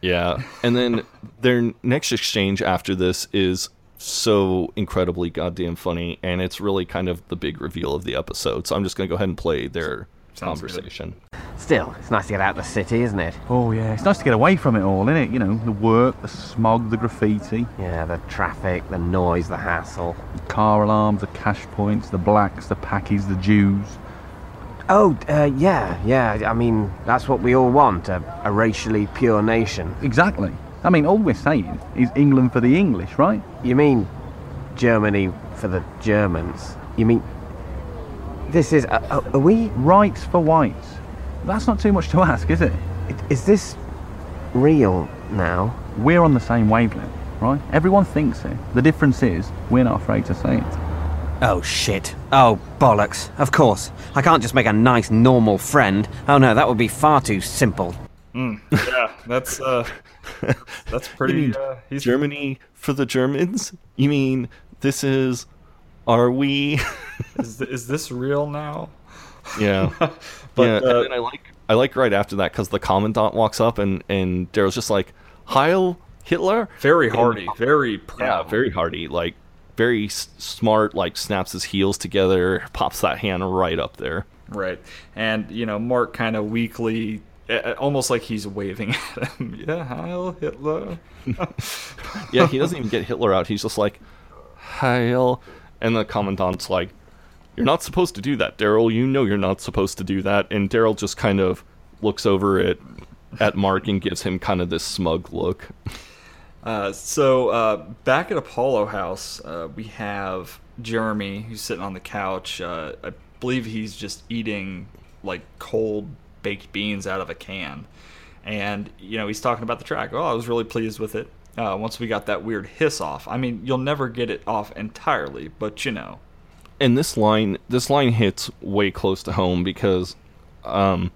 Yeah. And then their next exchange after this is so incredibly goddamn funny, and it's really kind of the big reveal of the episode. So I'm just going to go ahead and play their Sounds good. conversation. Still, it's nice to get out of the city, isn't it? Oh yeah, it's nice to get away from it all, isn't it? You know, the work, the smog, the graffiti, Yeah, the traffic, the noise, the hassle. the car alarms, the cash points, the blacks, the Pakis, the Jews. Oh, uh, yeah, yeah. I mean, that's what we all want a, a racially pure nation. Exactly. I mean, all we're saying is England for the English, right? You mean Germany for the Germans? You mean. This is. Uh, uh, are we. Rights for whites. That's not too much to ask, is it? Is this real now? We're on the same wavelength, right? Everyone thinks it. The difference is we're not afraid to say it. Oh, shit. Oh, bollocks. Of course. I can't just make a nice, normal friend. Oh, no, that would be far too simple. Mm, yeah, that's uh, that's pretty. You mean uh, he's Germany for the Germans? You mean this is. Are we. is, is this real now? Yeah. But, yeah, uh, and then I like I like right after that because the commandant walks up and and Daryl's just like Heil Hitler. Very And- hardy, very yeah, very hardy, like very s- smart. Like snaps his heels together, pops that hand right up there. Right. And, you know, Mark kind of weakly, almost like he's waving at him. Yeah, Heil Hitler. Yeah, he doesn't even get Hitler out. He's just like Heil, and the commandant's like, "You're not supposed to do that, Daryl. You know you're not supposed to do that." And Daryl just kind of looks over at at Mark and gives him kind of this smug look. Uh, so uh, back at Apollo House, uh, we have Jeremy who's sitting on the couch. Uh, I believe he's just eating like cold baked beans out of a can, and you know he's talking about the track. Oh, I was really pleased with it. Uh, once we got that weird hiss off. I mean, you'll never get it off entirely, but you know. and this line this line hits way close to home because um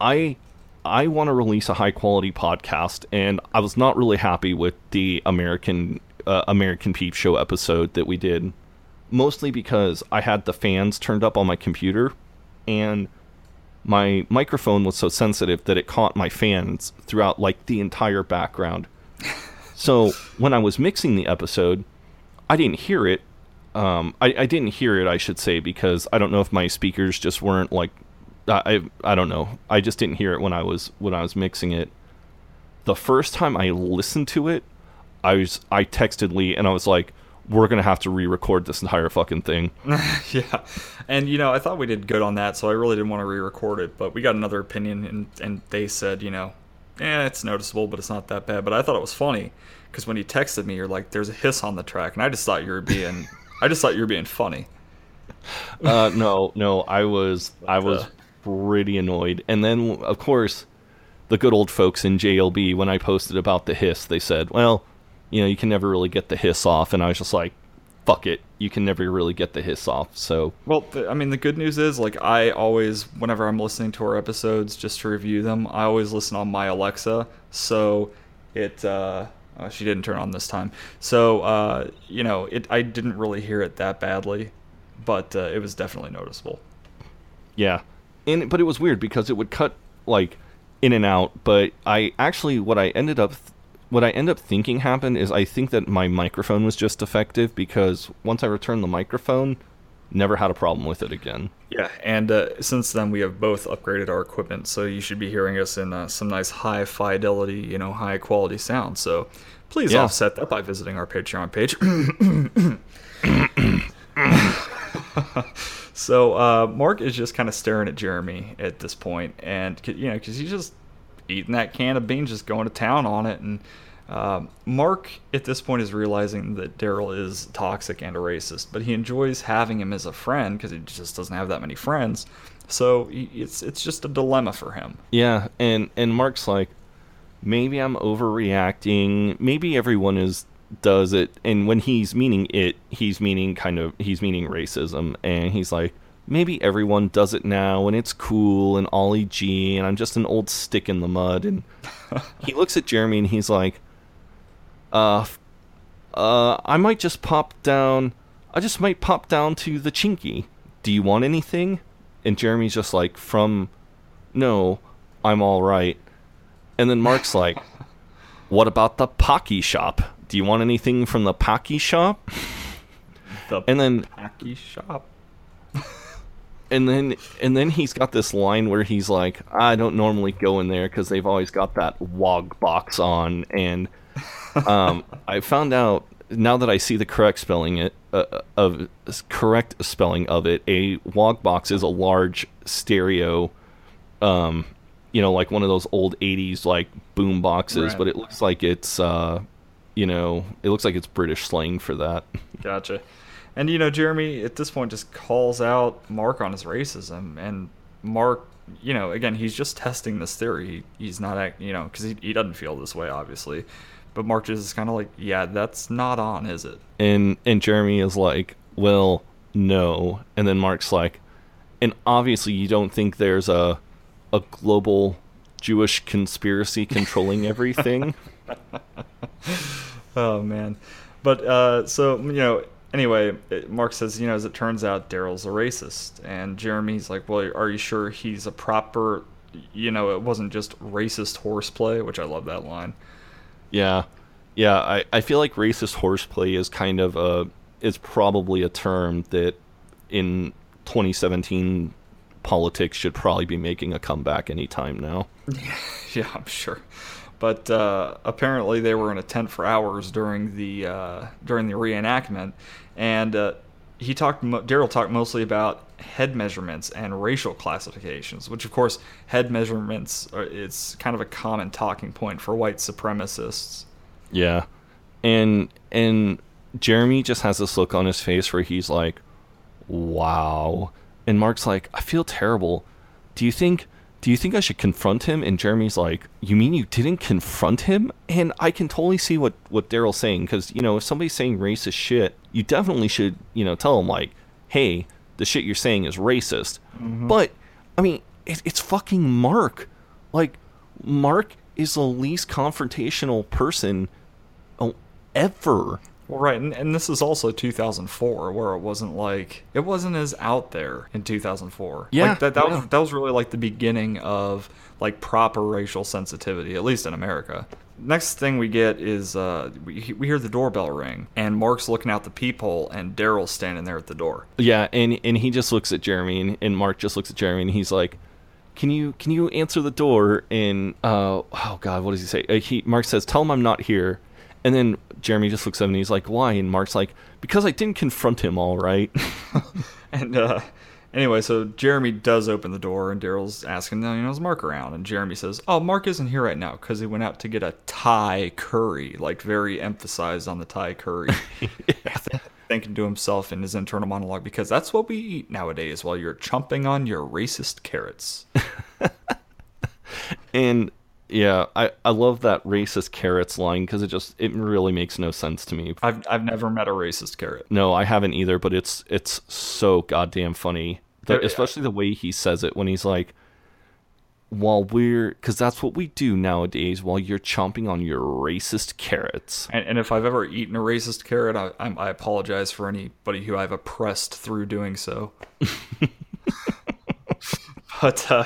i i want to release a high quality podcast and i was not really happy with the american uh, american peep show episode that we did mostly because i had the fans turned up on my computer and my microphone was so sensitive that it caught my fans throughout like the entire background. So when I was mixing the episode, I didn't hear it. Um, I, I didn't hear it, I should say, because I don't know if my speakers just weren't like, I, I I don't know. I just didn't hear it when I was when I was mixing it. The first time I listened to it, I was I texted Lee and I was like, "We're gonna have to re-record this entire fucking thing." yeah, and you know, I thought we did good on that, so I really didn't want to re-record it. But we got another opinion, and and they said, you know, eh, it's noticeable, but it's not that bad. But I thought it was funny because when you texted me, you're like, "There's a hiss on the track," and I just thought you were being, I just thought you were being funny. uh, no, no, I was I was uh, pretty annoyed. And then of course, the good old folks in JLB when I posted about the hiss, they said, "Well, you know, you can never really get the hiss off." And I was just like, "Fuck it, you can never really get the hiss off." So Well, I mean, the good news is, like, I always, whenever I'm listening to our episodes just to review them, I always listen on my Alexa. So it, uh, oh, she didn't turn on this time. So, uh, you know, it, I didn't really hear it that badly, but uh, it was definitely noticeable. Yeah, and but it was weird because it would cut like in and out. But I actually what I ended up what I end up thinking happened is I think that my microphone was just defective because once I returned the microphone, never had a problem with it again. Yeah, and uh, since then we have both upgraded our equipment, so you should be hearing us in uh, some nice high fidelity, you know, high quality sound. So please Yeah. offset that by visiting our Patreon page. so uh, Mark is just kind of staring at Jeremy at this point, and you know, because he's just eating that can of beans, just going to town on it, and. Um, Mark at this point is realizing that Daryl is toxic and a racist, but he enjoys having him as a friend because he just doesn't have that many friends. So it's it's just a dilemma for him. Yeah, and and Mark's like, maybe I'm overreacting. Maybe everyone is does it, and when he's meaning it, he's meaning kind of he's meaning racism, and he's like, maybe everyone does it now, and it's cool and Ali G, and I'm just an old stick in the mud, and he looks at Jeremy and he's like, uh, uh, I might just pop down. I just might pop down to the Chinky. Do you want anything? And Jeremy's just like, from, no, I'm all right. And then Mark's like, what about the Paki shop? Do you want anything from the Paki shop? The and then Paki shop. and then and then he's got this line where he's like, I don't normally go in there because they've always got that wog box on, and um, I found out now that I see the correct spelling it uh, of correct spelling of it, a wog box is a large stereo, um, you know, like one of those old '80s like boom boxes, Right. but it looks like it's, uh, you know, it looks like it's British slang for that. Gotcha. And you know, Jeremy at this point just calls out Mark on his racism, and Mark, you know, again, he's just testing this theory. He's not, act, you know, because he, he doesn't feel this way, obviously. But Mark just is kind of like, yeah, that's not on, is it? and and Jeremy is like, "Well, no." And then Mark's like, "And obviously you don't think there's a a global Jewish conspiracy controlling everything?" oh man, but uh, so you know, anyway, it- Mark says, you know, as it turns out, Daryl's a racist, and Jeremy's like, well, are you sure he's a proper? You know, it wasn't just racist horseplay, which I love that line. yeah. Yeah, I, I feel like racist horseplay is kind of a is probably a term that in 2017 politics should probably be making a comeback anytime now. yeah, I'm sure. But uh, apparently, they were in a tent for hours during the uh, during the reenactment, and uh, he talked. Daryl talked mostly about head measurements and racial classifications, which, of course, head measurements are, it's kind of a common talking point for white supremacists. Yeah. And and Jeremy just has this look on his face where he's like, "Wow." And Mark's like, "I feel terrible. Do you think do you think I should confront him?" And Jeremy's like, "You mean you didn't confront him?" And I can totally see what what Daryl's saying cuz you know, if somebody's saying racist shit, you definitely should, you know, tell them like, "Hey, the shit you're saying is racist." Mhm. But I mean, it, it's fucking Mark. Like Mark is the least confrontational person oh, ever. Well, right, and, and this is also 2004, where it wasn't like it wasn't as out there in 2004. Yeah, like that that yeah. was that was really like the beginning of like proper racial sensitivity, at least in America. Next thing we get is uh, we, we hear the doorbell ring, and Mark's looking out the peephole, and Daryl's standing there at the door. Yeah, and and he just looks at Jeremy, and, and Mark just looks at Jeremy, and he's like, "Can you can you answer the door?" And uh, oh God, what does he say? Uh, he Mark says, "Tell him I'm not here." And then Jeremy just looks at him, and he's like, "Why?" And Mark's like, "Because I didn't confront him, all right." And uh, anyway, so Jeremy does open the door, and Daryl's asking, you know, is Mark around? And Jeremy says, oh, Mark isn't here right now because he went out to get a Thai curry, like very emphasized on the Thai curry. Thinking to himself in his internal monologue, because that's what we eat nowadays while you're chomping on your racist carrots. and yeah, I I love that racist carrots line because it just it really makes no sense to me. I've I've never met a racist carrot. No, I haven't either, but it's it's so goddamn funny. The- especially the way he says it when he's like, "While we're," because that's what we do nowadays. While you're chomping on your racist carrots. And, and if I've ever eaten a racist carrot, I, I'm, I apologize for anybody who I've oppressed through doing so. but uh,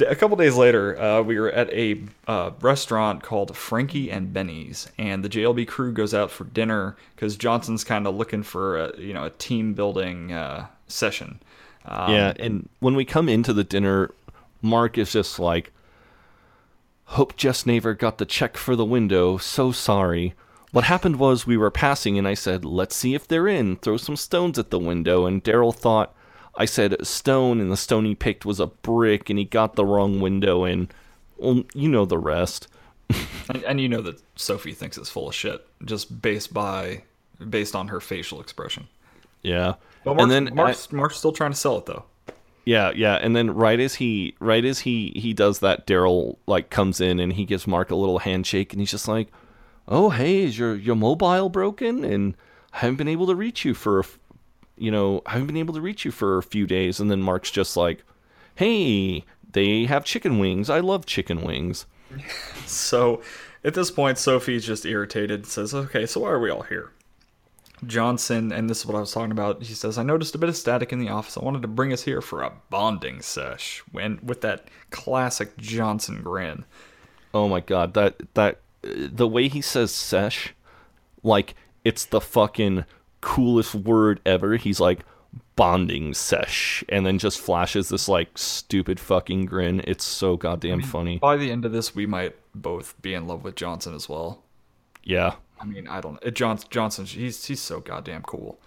a couple days later, uh, we were at a uh, restaurant called Frankie and Benny's, and the JLB crew goes out for dinner because Johnson's kind of looking for a you know a team building uh, session. Um, yeah, and when we come into the dinner, Mark is just like, "Hope Jess Naver got the check for the window. So sorry." What happened was we were passing, and I said, "Let's see if they're in. Throw some stones at the window." And Daryl thought I said stone, and the stone he picked was a brick, and he got the wrong window. And well, you know the rest. and, and you know that Sophie thinks it's full of shit just based by based on her facial expression. Yeah, But Mark's, and then Mark's, uh, Mark's still trying to sell it though. Yeah, yeah, and then right as he right as he he does that, Daryl like comes in and he gives Mark a little handshake, and he's just like, "Oh, hey, is your your mobile broken? And I haven't been able to reach you for, you know, I haven't been able to reach you for a few days." And then Mark's just like, "Hey, they have chicken wings. I love chicken wings." So at this point, Sophie's just irritated. and Says, "Okay, so why are we all here?" Johnson, and this is what I was talking about. He says, "I noticed a bit of static in the office. I wanted to bring us here for a bonding sesh." When with that classic Johnson grin. Oh my god, that that the way he says sesh, like it's the fucking coolest word ever. He's like bonding sesh, and then just flashes this like stupid fucking grin. It's so goddamn funny. By the end of this, we might both be in love with Johnson as well. Yeah, I mean, I don't. It, John, Johnson, he's he's so goddamn cool.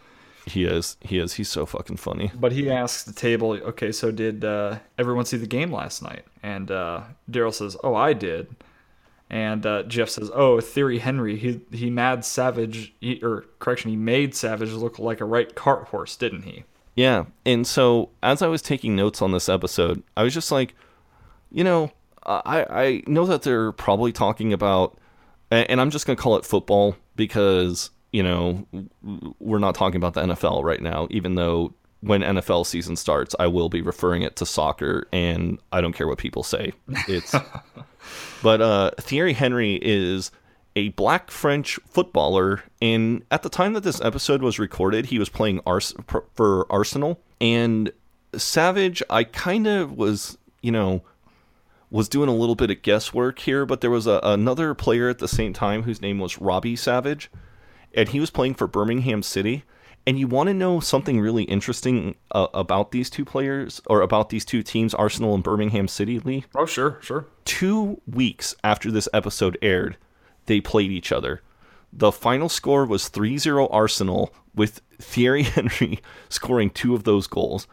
he is. He is. He's so fucking funny. But he asks the table, okay, so did uh, everyone see the game last night? And uh, Daryl says, oh, I did. And uh, Jeff says, oh, Thierry Henry, he he mad Savage, he, or correction, he made Savage look like a right cart horse, didn't he? Yeah, and so as I was taking notes on this episode, I was just like, you know, I I know that they're probably talking about, and I'm just gonna call it football because you know we're not talking about the NFL right now, even though when NFL season starts, I will be referring it to soccer, and I don't care what people say. It's but uh, Thierry Henry is a black French footballer, and at the time that this episode was recorded, he was playing Ars- for Arsenal. And Savage, I kind of was, you know, was doing a little bit of guesswork here, but there was a, another player at the same time whose name was Robbie Savage, and he was playing for Birmingham City. And you want to know something really interesting uh, about these two players, or about these two teams, Arsenal and Birmingham City, Lee? Oh, sure, sure. two weeks after this episode aired, they played each other. The final score was 3 0 Arsenal, with Thierry Henry scoring two of those goals.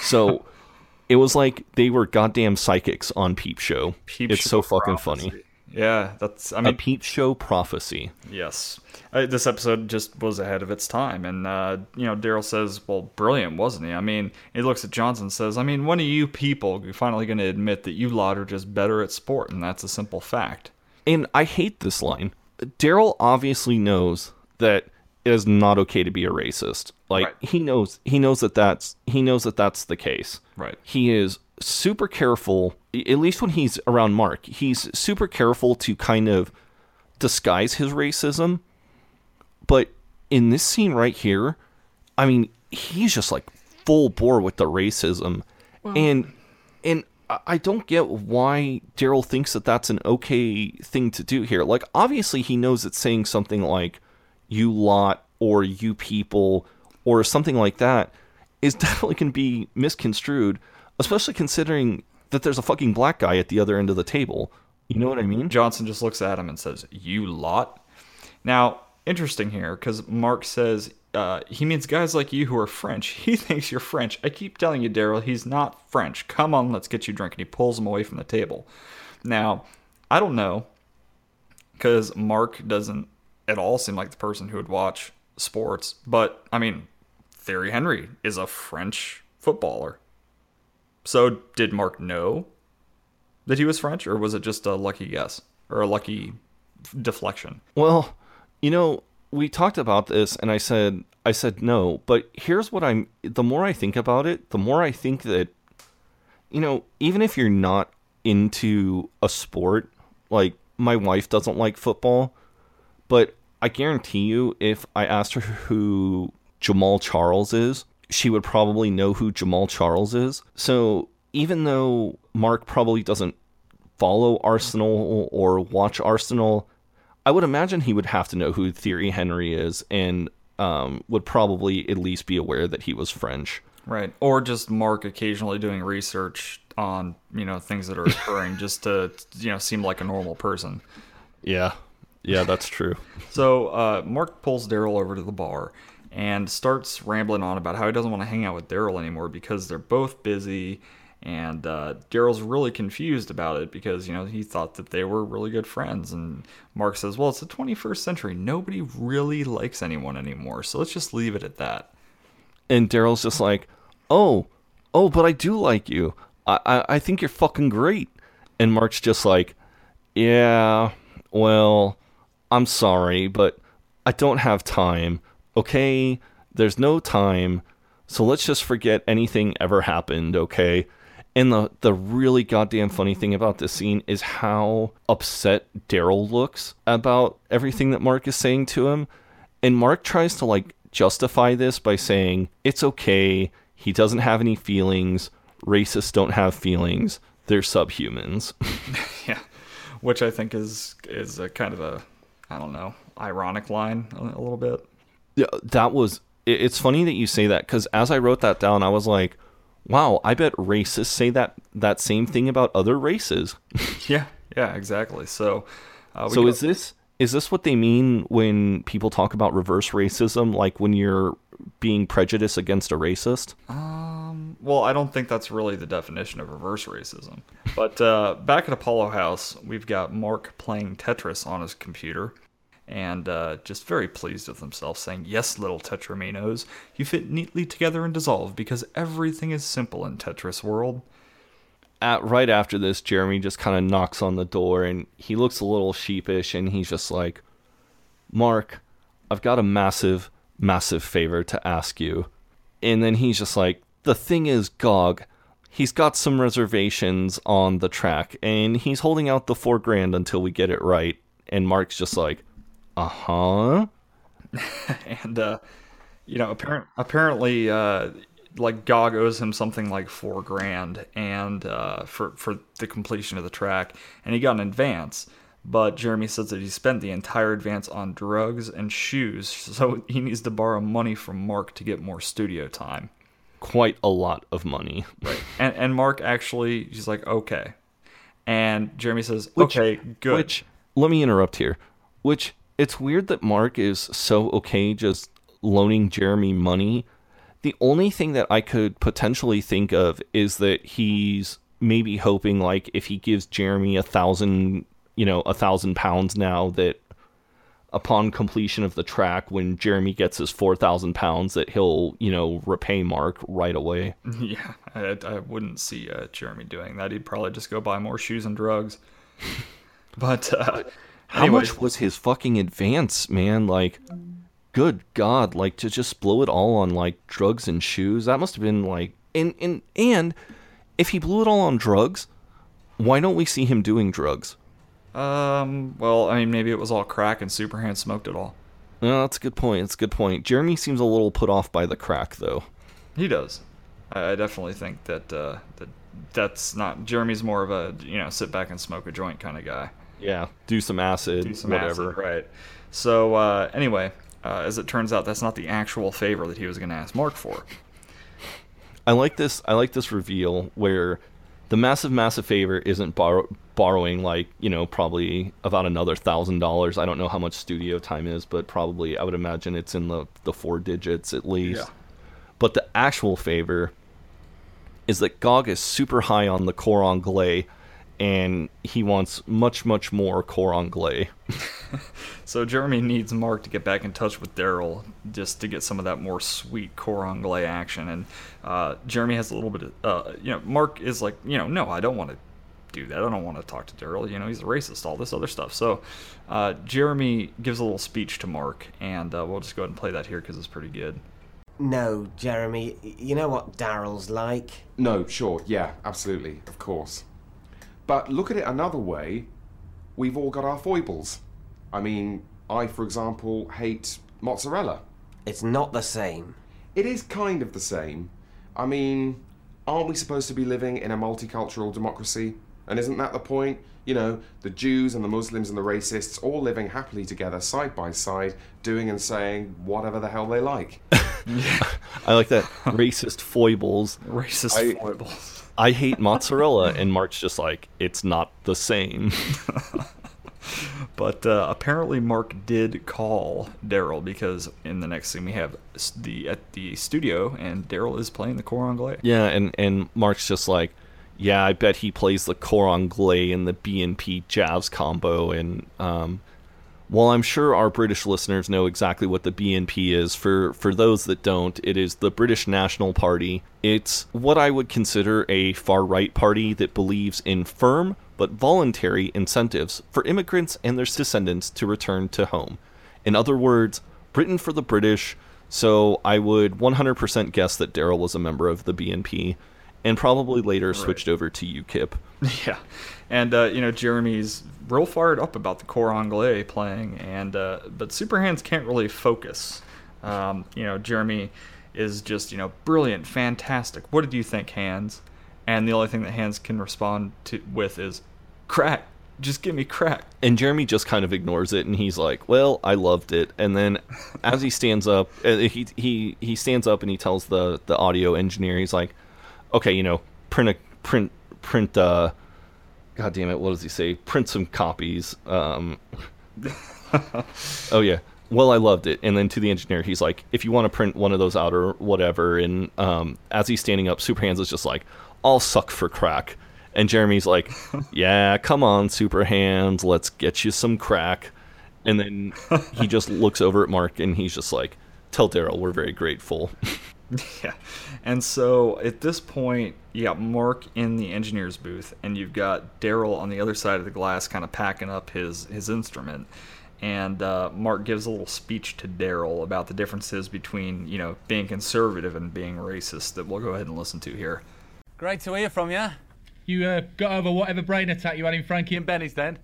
So it was like they were goddamn psychics on Peep Show. Peep it's Show so fucking prophecy. funny. Yeah, that's, I mean, a Peep Show prophecy. Yes. Uh, this episode just was ahead of its time. And, uh, you know, Daryl says, well, brilliant, wasn't he? I mean, he looks at Johnson and says, I mean, when are you people finally going to admit that you lot are just better at sport? And that's a simple fact. And I hate this line. Daryl obviously knows that it is not okay to be a racist. Like he knows he knows that that's he knows that that's the case. Right. He is super careful at least when he's around Mark. He's super careful to kind of disguise his racism, but in this scene right here, I mean, he's just like full bore with the racism, and and I- I don't get why Daryl thinks that that's an okay thing to do here. Like, obviously, he knows it's saying something like "you lot" or "you people" or something like that is definitely can be misconstrued, especially considering that there's a fucking black guy at the other end of the table. You know what I mean? Johnson just looks at him and says, "You lot." Now, interesting here because Mark says uh, he means guys like you who are French. He thinks you're French. I keep telling you, Daryl, he's not French. Come on, let's get you drink. And he pulls him away from the table. Now, I don't know because Mark doesn't at all seem like the person who would watch sports. But I mean, Thierry Henry is a French footballer. So did Mark know that he was French, or was it just a lucky guess or a lucky deflection? Well, you know, we talked about this and I said I said no, but here's what I'm the more I think about it, the more I think that you know, even if you're not into a sport, like my wife doesn't like football, but I guarantee you if I asked her who Jamaal Charles is, she would probably know who Jamaal Charles is. So, even though Mark probably doesn't follow Arsenal or watch Arsenal, I would imagine he would have to know who Thierry Henry is and um, would probably at least be aware that he was French. Right. Or just Mark occasionally doing research on, you know, things that are occurring just to, you know, seem like a normal person. Yeah. Yeah, that's true. So uh, Mark pulls Daryl over to the bar and starts rambling on about how he doesn't want to hang out with Daryl anymore because they're both busy. And uh, Daryl's really confused about it because, you know, he thought that they were really good friends. And Mark says, well, it's the 21st century. Nobody really likes anyone anymore. So let's just leave it at that. And Daryl's just like, oh, oh, but I do like you. I, I, I think you're fucking great. And Mark's just like, yeah, well, I'm sorry, but I don't have time. Okay? There's no time. So let's just forget anything ever happened, okay? And the, the really goddamn funny thing about this scene is how upset Daryl looks about everything that Mark is saying to him. And Mark tries to like justify this by saying, it's okay. He doesn't have any feelings. Racists don't have feelings. They're subhumans. yeah, which I think is is a kind of a I don't know ironic line a, a little bit. Yeah, that was. it- It's funny that you say that because as I wrote that down, I was like, "Wow, I bet racists say that that same thing about other races." Yeah, yeah, exactly. So, uh, so go- is this is this what they mean when people talk about reverse racism? Like when you're being prejudiced against a racist? Um, well, I don't think that's really the definition of reverse racism. But uh, back at Apollo House, we've got Mark playing Tetris on his computer and uh, just very pleased with himself, saying, Yes, little Tetrominos, you fit neatly together and dissolve because everything is simple in Tetris world. At, right after this, Jeremy just kind of knocks on the door and he looks a little sheepish and he's just like, Mark, I've got a massive, massive favor to ask you. And then he's just like, the thing is, Gog, he's got some reservations on the track and he's holding out the four grand until we get it right. And Mark's just like, uh huh. and uh, you know, apparent, apparently, uh, like Gog owes him something like four grand, and uh, for for the completion of the track, and he got an advance. But Jeremy says that he spent the entire advance on drugs and shoes, so he needs to borrow money from Mark to get more studio time. Quite a lot of money. Right. And and Mark actually, he's like, okay. And Jeremy says, Which- okay, good. Which, let me interrupt here. Which, it's weird that Mark is so okay just loaning Jeremy money. The only thing that I could potentially think of is that he's maybe hoping, like, if he gives Jeremy a thousand, you know, a thousand pounds now, that upon completion of the track, when Jeremy gets his 4,000 pounds, that he'll, you know, repay Mark right away. Yeah, I, I wouldn't see uh, Jeremy doing that. He'd probably just go buy more shoes and drugs. But uh, How anyways, much was his fucking advance, man? Like, good God, like to just blow it all on like drugs and shoes. That must have been like, and and and if he blew it all on drugs, why don't we see him doing drugs? Um, well, I mean, maybe it was all crack and Super Hans smoked it all. No, that's a good point. That's a good point. Jeremy seems a little put off by the crack, though. He does. I I definitely think that uh, that that's not Jeremy's more of a you know sit back and smoke a joint kind of guy. Yeah, do some acid, Do some whatever. acid, right? So uh, anyway, uh, as it turns out, that's not the actual favor that he was going to ask Mark for. I like this. I like this reveal where the massive, massive favor isn't borrow- borrowing like you know probably about another thousand dollars. I don't know how much studio time is, but probably I would imagine it's in the the four digits at least. Yeah. But the actual favor is that Gog is super high on the cor anglais, and he wants much, much more cor anglais. So Jeremy needs Mark to get back in touch with Daryl just to get some of that more sweet cor anglais action. And uh, Jeremy has a little bit of, uh, you know, Mark is like, you know, no, I don't want to do that. I don't want to talk to Daryl. You know, he's a racist, all this other stuff. So uh, Jeremy gives a little speech to Mark, and uh, we'll just go ahead and play that here because it's pretty good. No, Jeremy, you know what Daryl's like. No, sure, yeah, absolutely, of course. But look at it another way. We've all got our foibles. I mean, I, for example, hate mozzarella. It's not the same. It is kind of the same. I mean, aren't we supposed to be living in a multicultural democracy? And isn't that the point? You know, the Jews and the Muslims and the racists all living happily together side by side, doing and saying whatever the hell they like. I like that racist foibles. Racist I- foibles. I hate mozzarella, and Mark's just like it's not the same. But uh, apparently, Mark did call Daryl because in the next scene we have the at the studio, and Daryl is playing the cor anglais. Yeah, and and Mark's just like, yeah, I bet he plays the cor anglais in the BNP jazz combo. And um, while I'm sure our British listeners know exactly what the BNP is, for for those that don't, it is the British National Party. It's what I would consider a far right party that believes in firm but voluntary incentives for immigrants and their descendants to return to home. In other words, Britain for the British. So I would 100% guess that Daryl was a member of the BNP, and probably later switched over to UKIP. Yeah, and uh, you know Jeremy's real fired up about the cor anglais playing, and uh, but Super Hans can't really focus. Um, you know Jeremy is just you know brilliant, fantastic. What did you think, Hans? And the only thing that Hans can respond to with is crack. Just give me crack. And Jeremy just kind of ignores it, and he's like, "Well, I loved it." And then, as he stands up, uh, he he he stands up and he tells the the audio engineer, he's like, "Okay, you know, print a print print uh, God damn it, what does he say? Print some copies." Um, oh yeah. Well, I loved it. And then to the engineer, he's like, "If you want to print one of those out or whatever." And um, as he's standing up, Super Hans is just like, "I'll suck for crack." And Jeremy's like, "Yeah, come on, Super Hans, let's get you some crack." And then he just looks over at Mark and he's just like, "Tell Daryl we're very grateful." yeah. And so at this point, you got Mark in the engineer's booth, and you've got Daryl on the other side of the glass, kind of packing up his his instrument. And uh, Mark gives a little speech to Daryl about the differences between you know being conservative and being racist. That we'll go ahead and listen to here. Great to hear from you. You uh, got over whatever brain attack you had in Frankie and Benny's then?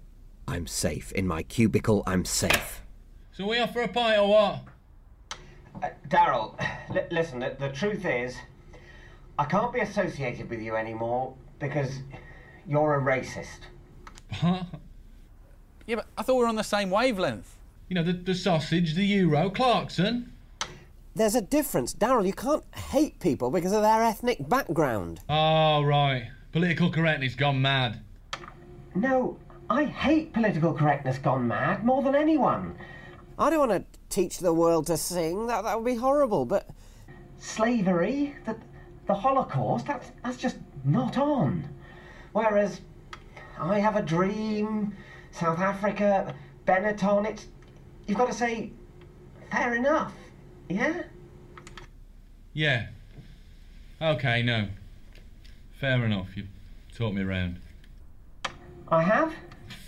I'm safe. In my cubicle, I'm safe. So we off for a pint or what? Uh, Daryl, li- listen, the, the truth is, I can't be associated with you anymore because you're a racist. Yeah, but I thought we were on the same wavelength. You know, the, the sausage, the euro, Clarkson. There's a difference, Daryl. You can't hate people because of their ethnic background. Oh, right. Political correctness gone mad. No, I hate political correctness gone mad more than anyone. I don't want to teach the world to sing. That that would be horrible. But slavery, the the Holocaust, that's that's just not on. Whereas I have a dream, South Africa, Benetton. It's you've got to say, fair enough. Yeah. Yeah. Okay, no. Fair enough. you've taught me round. I have.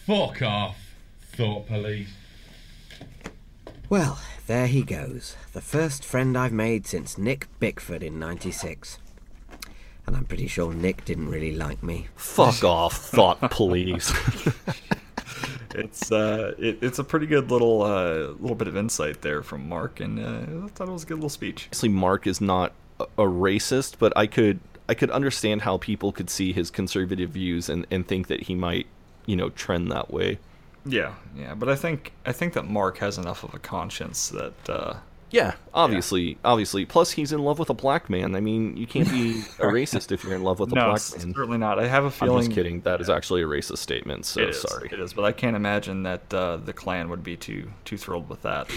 Fuck off, thought police. Well, there he goes. The first friend I've made since Nick Bickford in 96. And I'm pretty sure Nick didn't really like me. Fuck off, thought police. it's uh, it, it's a pretty good little uh, little bit of insight there from Mark, and uh, I thought it was a good little speech. Obviously, Mark is not a, a racist, but I could I could understand how people could see his conservative views and, and think that he might, you know, trend that way. Yeah, yeah, but I think I think that Mark has enough of a conscience that uh, Yeah, obviously, obviously. Plus, he's in love with a black man. I mean, you can't be a racist if you're in love with a no, black man. certainly not. I have a I'm feeling just kidding. That is actually a racist statement. So it is, sorry. It is, but I can't imagine that uh, the Klan would be too too thrilled with that.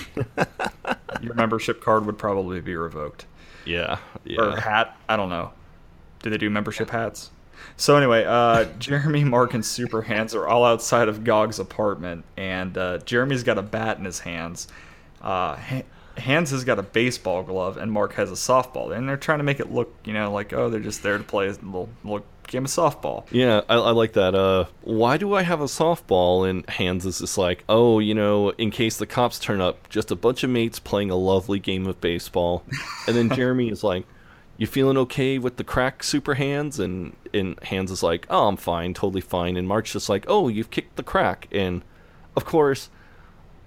Your membership card would probably be revoked. Yeah, Or yeah. hat. I don't know. Do they do membership hats? So anyway, uh, Jeremy, Mark, and Super Hans are all outside of Gog's apartment, and uh, Jeremy's got a bat in his hands. Uh, Ha- Hans has got a baseball glove, and Mark has a softball. And they're trying to make it look, you know, like oh, they're just there to play a little, little game of softball. Yeah, I, I like that. Uh, why do I have a softball? And Hans is just like, oh, you know, in case the cops turn up, just a bunch of mates playing a lovely game of baseball. And then Jeremy is like, you feeling okay with the crack, Super Hans? And and Hans is like, oh, I'm fine, totally fine. And Mark's just like, oh, you've kicked the crack. And of course,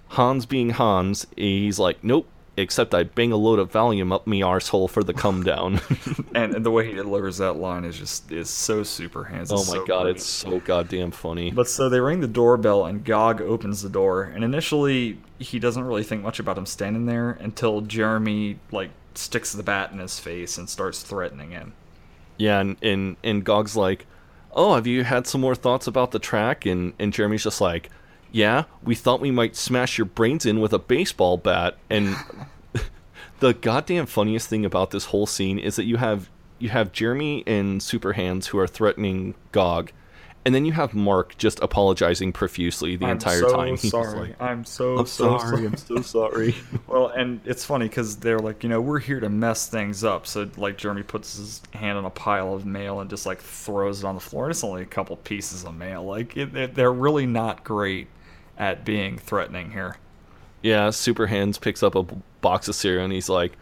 Hans being Hans, he's like, nope. Except I bang a load of Valium up me arsehole for the come down. and, and the way he delivers that line is just is so super Hans. oh my so god, it's so goddamn funny. But so they ring the doorbell and Gog opens the door and initially he doesn't really think much about him standing there until Jeremy like sticks the bat in his face and starts threatening him. Yeah, and, and and Gog's like, "Oh, have you had some more thoughts about the track?" And and Jeremy's just like, "Yeah, we thought we might smash your brains in with a baseball bat." And the goddamn funniest thing about this whole scene is that you have you have Jeremy and Super Hans who are threatening Gog, and then you have Mark just apologizing profusely the I'm entire so time. Sorry. like, I'm so I'm so sorry. I'm so sorry. well, and it's funny because they're like, you know, we're here to mess things up. So like, Jeremy puts his hand on a pile of mail and just like throws it on the floor. And it's only a couple pieces of mail. Like, it, it- they're really not great at being threatening here. Yeah, Super Hans picks up a box of cereal and he's like,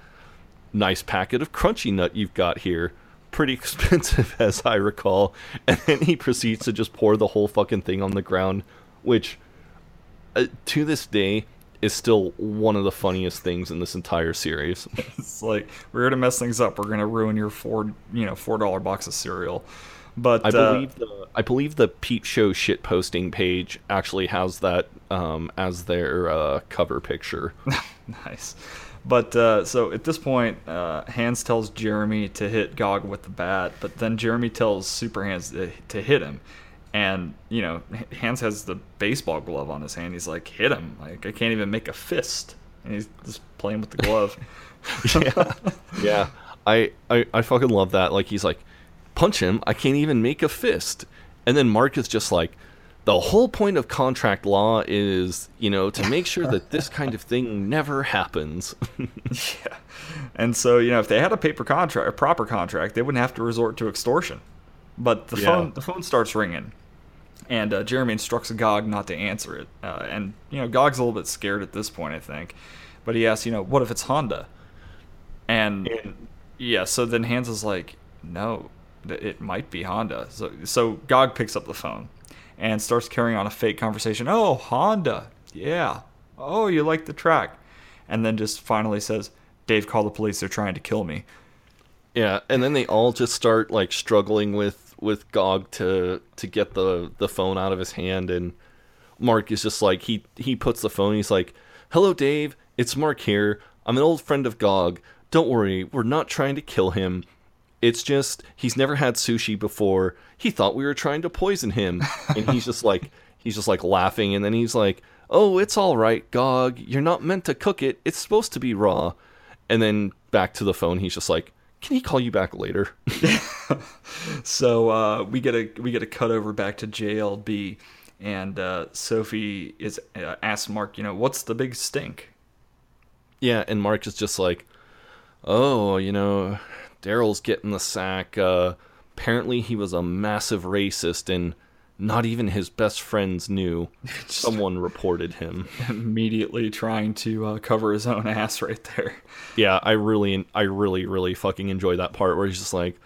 "Nice packet of crunchy nut you've got here. Pretty expensive, as I recall." And then he proceeds to just pour the whole fucking thing on the ground, which, uh, to this day, is still one of the funniest things in this entire series. It's like we're going to mess things up. We're gonna ruin your four, you know, four dollar box of cereal. But I uh, believe the I believe the Peep Show shit posting page actually has that um, as their uh, cover picture. nice. But uh, so at this point, uh, Hans tells Jeremy to hit Gog with the bat, but then Jeremy tells Super Hans to, to hit him. And, you know, Hans has the baseball glove on his hand. He's like, hit him. Like, I can't even make a fist. And he's just playing with the glove. yeah, yeah. I, I I fucking love that. Like he's like, punch him. I can't even make a fist. And then Mark is just like, the whole point of contract law is, you know, to make sure that this kind of thing never happens. yeah. And so, you know, if they had a paper contract, a proper contract, they wouldn't have to resort to extortion. But the Yeah. phone, the phone starts ringing, and uh, Jeremy instructs Gog not to answer it. Uh, and you know, Gog's a little bit scared at this point, I think. But he asks, you know, what if it's Honda? And yeah, so then Hans is like, no, it might be Honda. So so Gog picks up the phone and starts carrying on a fake conversation. Oh, Honda, yeah. Oh, you like the track, and then just finally says, Dave, call the police. They're trying to kill me. Yeah, and then they all just start like struggling with with Gog to to get the the phone out of his hand, and Mark is just like he he puts the phone. He's like, "Hello, Dave. It's Mark here. I'm an old friend of Gog. Don't worry, we're not trying to kill him. It's just he's never had sushi before. He thought we were trying to poison him, and he's just like he's just like laughing, and then he's like, "Oh, it's all right, Gog. You're not meant to cook it. It's supposed to be raw." And then back to the phone, he's just like, "Can he call you back later?" So uh, we get a we get a cut over back to JLB, and uh, Sophie is uh, asks Mark, you know, what's the big stink? Yeah, and Mark is just like, oh, you know, Daryl's getting the sack. Uh, apparently, he was a massive racist, and not even his best friends knew. Someone reported him. Immediately trying to uh, cover his own ass right there. Yeah, I really, I really, really fucking enjoy that part where he's just like,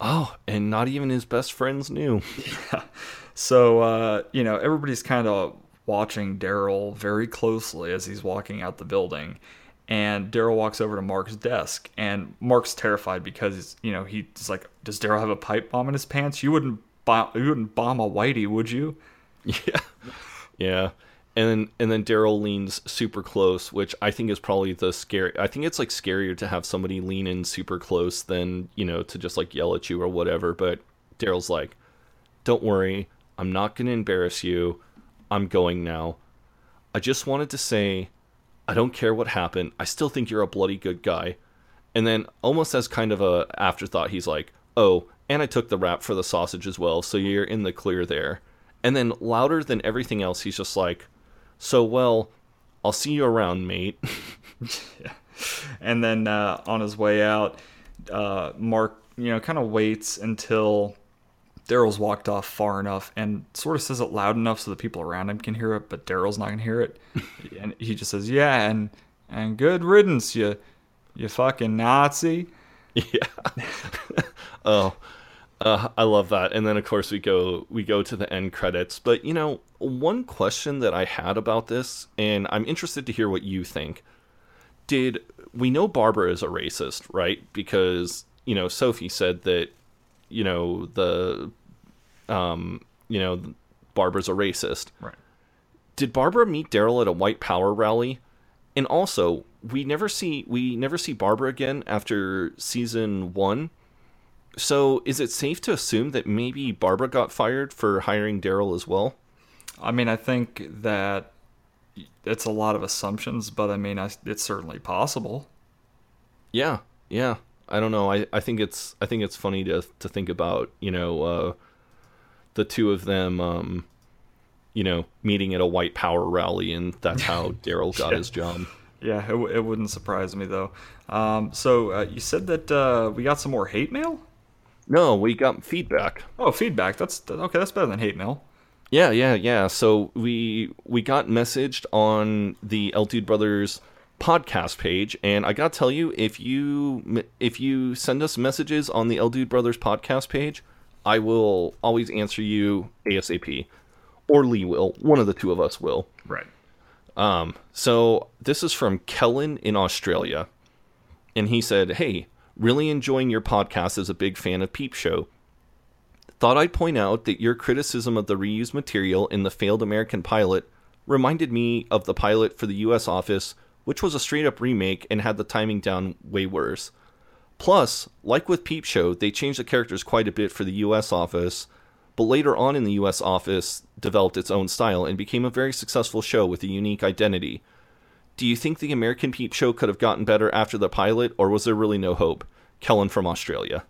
oh, and not even his best friends knew. Yeah. So uh, you know, everybody's kind of watching Daryl very closely as he's walking out the building. And Daryl walks over to Mark's desk, and Mark's terrified because he's, you know he's like, "Does Daryl have a pipe bomb in his pants? You wouldn't bomb, you wouldn't bomb a whitey, would you?" Yeah, yeah. And then and then Daryl leans super close, which I think is probably the scary. I think it's like scarier to have somebody lean in super close than you know to just like yell at you or whatever. But Daryl's like, "Don't worry, I'm not to embarrass you. I'm going now. I just wanted to say, I don't care what happened. I still think you're a bloody good guy." And then almost as kind of a afterthought, he's like, "Oh, and I took the rap for the sausage as well, so you're in the clear there." And then louder than everything else, he's just like, "So well, I'll see you around, mate." And then uh, on his way out, uh, Mark, you know, kind of waits until Daryl's walked off far enough and sort of says it loud enough so the people around him can hear it, but Daryl's not gonna hear it. and he just says, "Yeah, and and good riddance, you you fucking Nazi." Yeah. oh, uh, I love that. And then of course we go we go to the end credits. But you know, one question that I had about this, and I'm interested to hear what you think. Did we know Barbara is a racist, right? Because you know Sophie said that you know the um you know Barbara's a racist. Right. Did Barbara meet Daryl at a white power rally? And also, we never see we never see Barbara again after season 1. So, is it safe to assume that maybe Barbara got fired for hiring Daryl as well? I mean, I think that it's a lot of assumptions, but I mean, I, it's certainly possible. Yeah, yeah. I don't know. I, I think it's I think it's funny to to think about you know uh, the two of them um, you know meeting at a white power rally and that's how Daryl got Yeah. his job. Yeah, it, w- it wouldn't surprise me though. Um, so uh, you said that uh, we got some more hate mail. No, we got feedback. Oh, feedback. That's okay. That's better than hate mail. Yeah, yeah, yeah. So we we got messaged on the El Dude Brothers podcast page, and I gotta tell you, if you if you send us messages on the El Dude Brothers podcast page, I will always answer you ASAP, or Lee will. One of the two of us will. Right. Um. So this is from Kellen in Australia, and he said, "Hey, really enjoying your podcast as a big fan of Peep Show." Thought I'd point out that your criticism of the reused material in the failed American pilot reminded me of the pilot for the US office, which was a straight up remake and had the timing down way worse. Plus, like with Peep Show, they changed the characters quite a bit for the US office, but later on in the US office developed its own style and became a very successful show with a unique identity. Do you think the American Peep Show could have gotten better after the pilot, or was there really no hope? Kellen from Australia.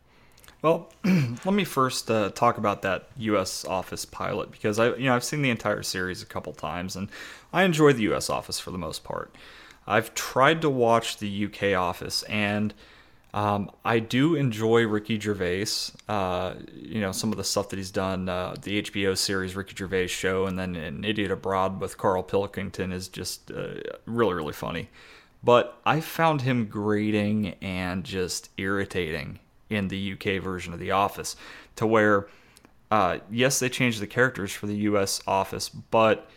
Well, let me first uh, talk about that U.S. Office pilot because I, you know, I've seen the entire series a couple times and I enjoy the U.S. Office for the most part. I've tried to watch the U.K. Office and um, I do enjoy Ricky Gervais. Uh, you know, some of the stuff that he's done, uh, the HBO series Ricky Gervais show, and then an Idiot Abroad with Carl Pilkington is just uh, really, really funny. But I found him grating and just irritating in the UK version of The Office, to where, uh, yes, they changed the characters for the US Office, but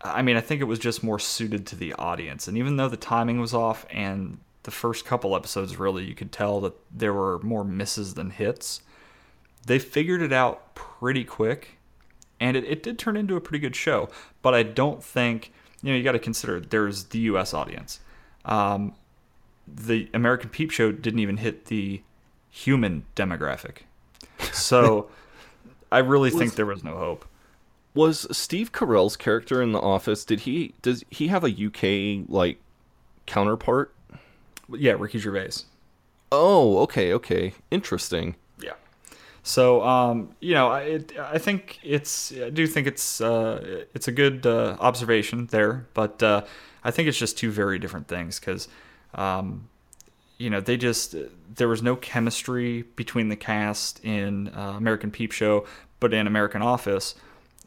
I mean, I think it was just more suited to the audience. And even though the timing was off and the first couple episodes really you could tell that there were more misses than hits, they figured it out pretty quick. And it, it did turn into a pretty good show. But I don't think, you know, you got to consider there's the US audience. Um, the American Peep Show didn't even hit the human demographic. So I really Was- think there was no hope. Was Steve Carell's character in The Office? Did he does he have a UK like counterpart? Yeah, Ricky Gervais. Oh, okay, okay, interesting. Yeah. So, um, you know, I, it, I think it's, I do think it's, uh, it's a good uh, observation there, but uh, I think it's just two very different things because, um, you know, they just, there was no chemistry between the cast in uh, American Peep Show, but in American Office,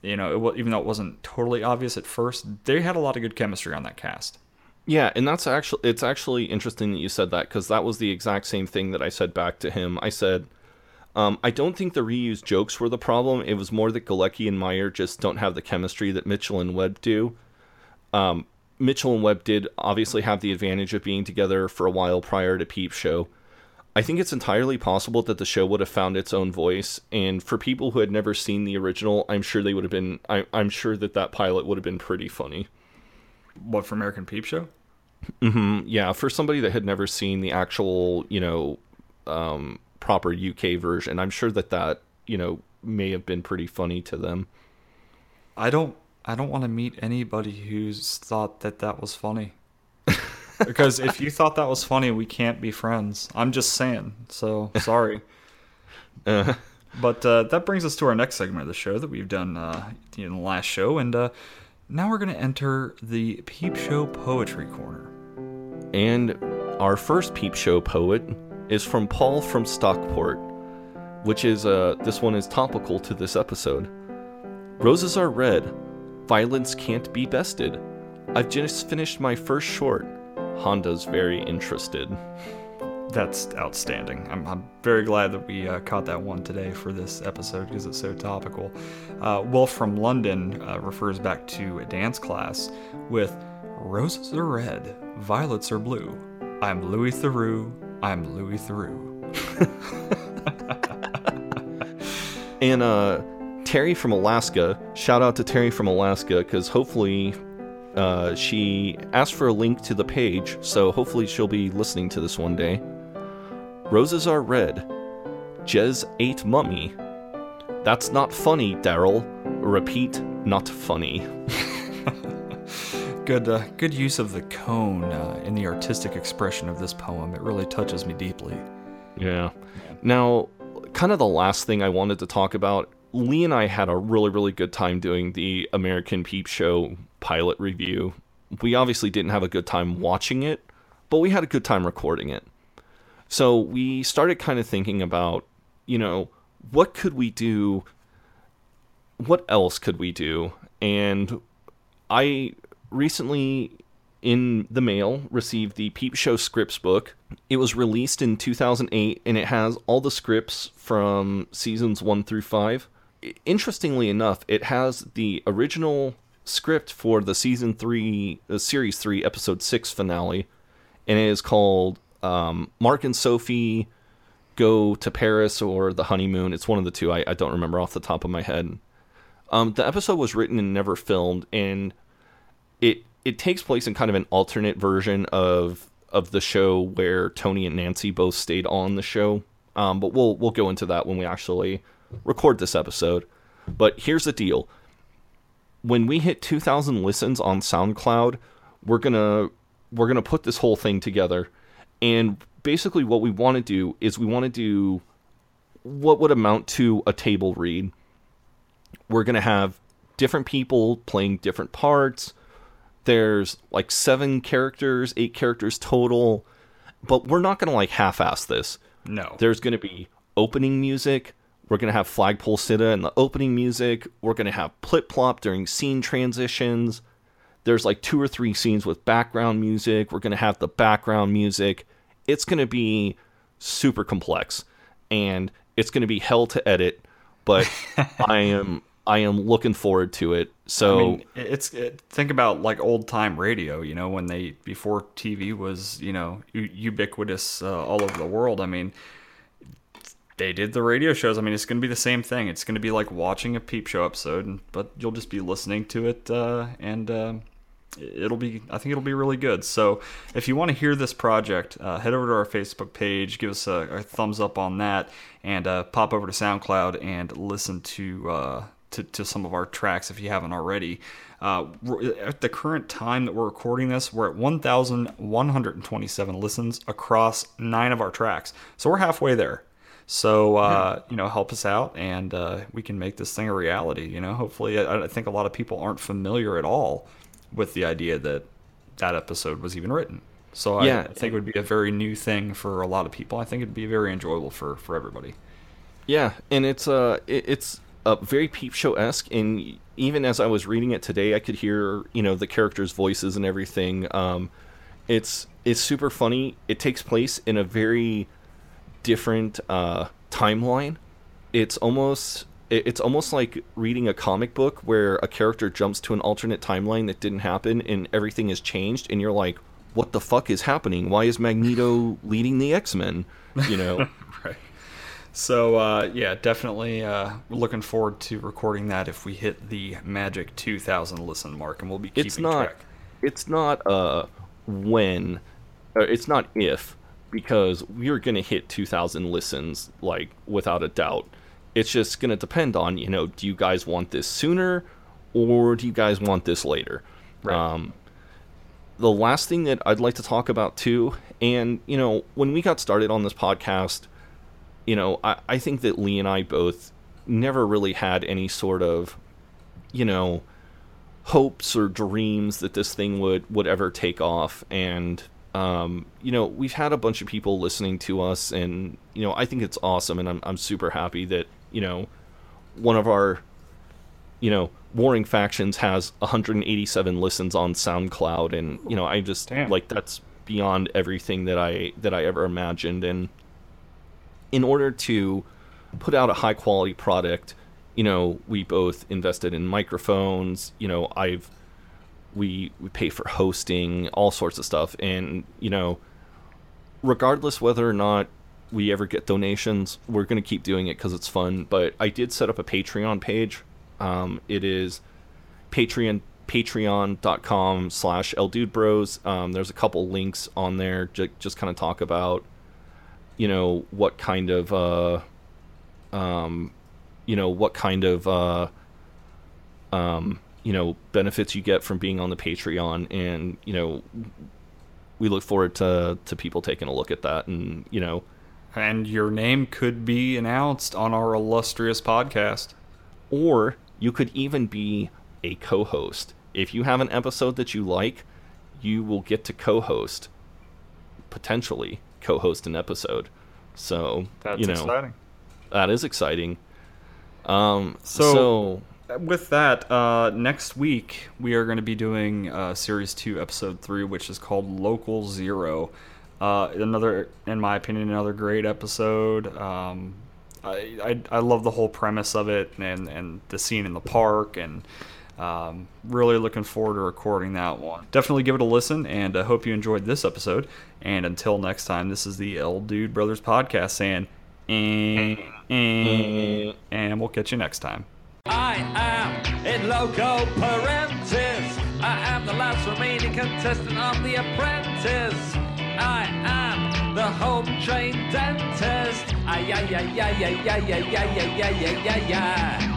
you know, it, even though it wasn't totally obvious at first, they had a lot of good chemistry on that cast. Yeah, and that's actually it's actually interesting that you said that because that was the exact same thing that I said back to him. I said, Um, I don't think the reused jokes were the problem. It was more that Galecki and Meyer just don't have the chemistry that Mitchell and Webb do. Um, Mitchell and Webb did obviously have the advantage of being together for a while prior to Peep Show. I think it's entirely possible that the show would have found its own voice, and for people who had never seen the original, I'm sure they would have been. I, I'm sure that that pilot would have been pretty funny. What for American Peep Show? Hmm Yeah, for somebody that had never seen the actual, you know, um, proper UK version, I'm sure that that you know may have been pretty funny to them. I don't. I don't want to meet anybody who's thought that that was funny. because if you thought that was funny, we can't be friends. I'm just saying. So sorry. Uh. But uh, that brings us to our next segment of the show that we've done uh, in the last show, and uh, now we're going to enter the Peep Show Poetry Corner. And our first peep show poet is from Paul from Stockport, which is uh this one is topical to this episode. Roses are red, violence can't be bested. I've just finished my first short. Honda's very interested. That's outstanding. I'm, I'm very glad that we uh, caught that one today for this episode because it's so topical. Uh, Wolf from London uh, refers back to a dance class with Roses are red, violets are blue. I'm Louis Theroux, I'm Louis Theroux. And uh, Terry from Alaska, shout out to Terry from Alaska because hopefully uh, she asked for a link to the page, so hopefully she'll be listening to this one day. Roses are red. Jez ate mummy. That's not funny, Daryl. Repeat, not funny. Good, uh, good use of the cone uh, in the artistic expression of this poem. It really touches me deeply. Yeah. Now, kind of the last thing I wanted to talk about. Lee and I had a really, really good time doing the American Peep Show pilot review. We obviously didn't have a good time watching it, but we had a good time recording it. So we started kind of thinking about, you know, what could we do? What else could we do? And I recently in the mail received the Peep Show scripts book. It was released in 2008 and it has all the scripts from seasons 1 through 5. Interestingly enough, it has the original script for the season 3 uh, series 3 episode 6 finale and it is called um, Mark and Sophie go to Paris or the honeymoon. It's one of the two. I, I don't remember off the top of my head. Um, the episode was written and never filmed, and it it takes place in kind of an alternate version of of the show where Tony and Nancy both stayed on the show. Um, but we'll we'll go into that when we actually record this episode. But here's the deal: when we hit 2,000 listens on SoundCloud, we're gonna we're gonna put this whole thing together, and basically what we want to do is we want to do what would amount to a table read. We're gonna have different people playing different parts. There's like seven characters, eight characters total, but we're not gonna like half-ass this. No. There's gonna be opening music. We're gonna have flagpole sitta in the opening music. We're gonna have plip plop during scene transitions. There's like two or three scenes with background music. We're gonna have the background music. It's gonna be super complex, and it's gonna be hell to edit. But I am I am looking forward to it. So I mean, it's it, think about like old time radio, you know, when they before TV was, you know, u- ubiquitous uh, all over the world. I mean, they did the radio shows. I mean, it's going to be the same thing. It's going to be like watching a Peep Show episode, and, but you'll just be listening to it, uh, and uh, it'll be. I think it'll be really good. So, if you want to hear this project, uh, head over to our Facebook page, give us a, a thumbs up on that, and uh, pop over to SoundCloud and listen to, uh, to to some of our tracks if you haven't already. Uh, at the current time that we're recording this, we're at 1,127 listens across nine of our tracks. So we're halfway there. So uh, you know, help us out, and uh, we can make this thing a reality. You know, hopefully, I, I think a lot of people aren't familiar at all with the idea that that episode was even written. So I, I think it would be a very new thing for a lot of people. I think it'd be very enjoyable for for everybody. Yeah, and it's uh it, it's uh, very peep show esque, and even as I was reading it today, I could hear you know the characters' voices and everything. Um, it's it's super funny. It takes place in a very different uh, timeline it's almost it's almost like reading a comic book where a character jumps to an alternate timeline that didn't happen and everything has changed and you're like what the fuck is happening why is magneto leading the x-men you know. So uh, yeah, definitely uh, looking forward to recording that if we hit the magic 2,000 listen mark, and we'll be keeping it's not track. it's not uh when uh, it's not if because we're gonna hit 2000 listens like without a doubt. It's just gonna depend on you know do you guys want this sooner or do you guys want this later? Um the last thing that i'd like to talk about too and you know when we got started on this podcast you know i, I think that lee and i both never really had any sort of you know hopes or dreams that this thing would would ever take off. And um, you know we've had a bunch of people listening to us and you know I think it's awesome. And I'm I'm super happy that you know one of our you know warring factions has 187 listens on SoundCloud. And you know I just like that's beyond everything that I that I ever imagined. And in order to put out a high quality product, you know, we both invested in microphones, you know, I've we we pay for hosting, all sorts of stuff. And, you know, regardless whether or not we ever get donations, we're going to keep doing it cuz it's fun, but I did set up a Patreon page. Um, it is Patreon patreon.com slash eldudebros um, there's a couple links on there ju- just kind of talk about you know what kind of uh um you know what kind of uh um you know benefits you get from being on the patreon. And you know we look forward to to people taking a look at that and you know. And your name could be announced on our illustrious podcast. or you could even be a co-host. If you have an episode that you like you will get to co-host potentially co-host an episode so That's you know exciting. that is exciting um So, so with that, uh, next week we are going to be doing uh, series two, episode three, which is called Local Zero. Uh, another, in my opinion, another great episode. Um, I, I I love the whole premise of it and and the scene in the park and. Um, really looking forward to recording that one. Definitely give it a listen, and I hope you enjoyed this episode. And until next time, this is the El Dude Brothers podcast saying, eh, eh, and we'll catch you next time. I am in loco parentis. I am the last remaining contestant of The Apprentice. I am the home dentist. Ay, ay, ay, ay, ay, ay, ay, ay, ay, ay, ay, ay.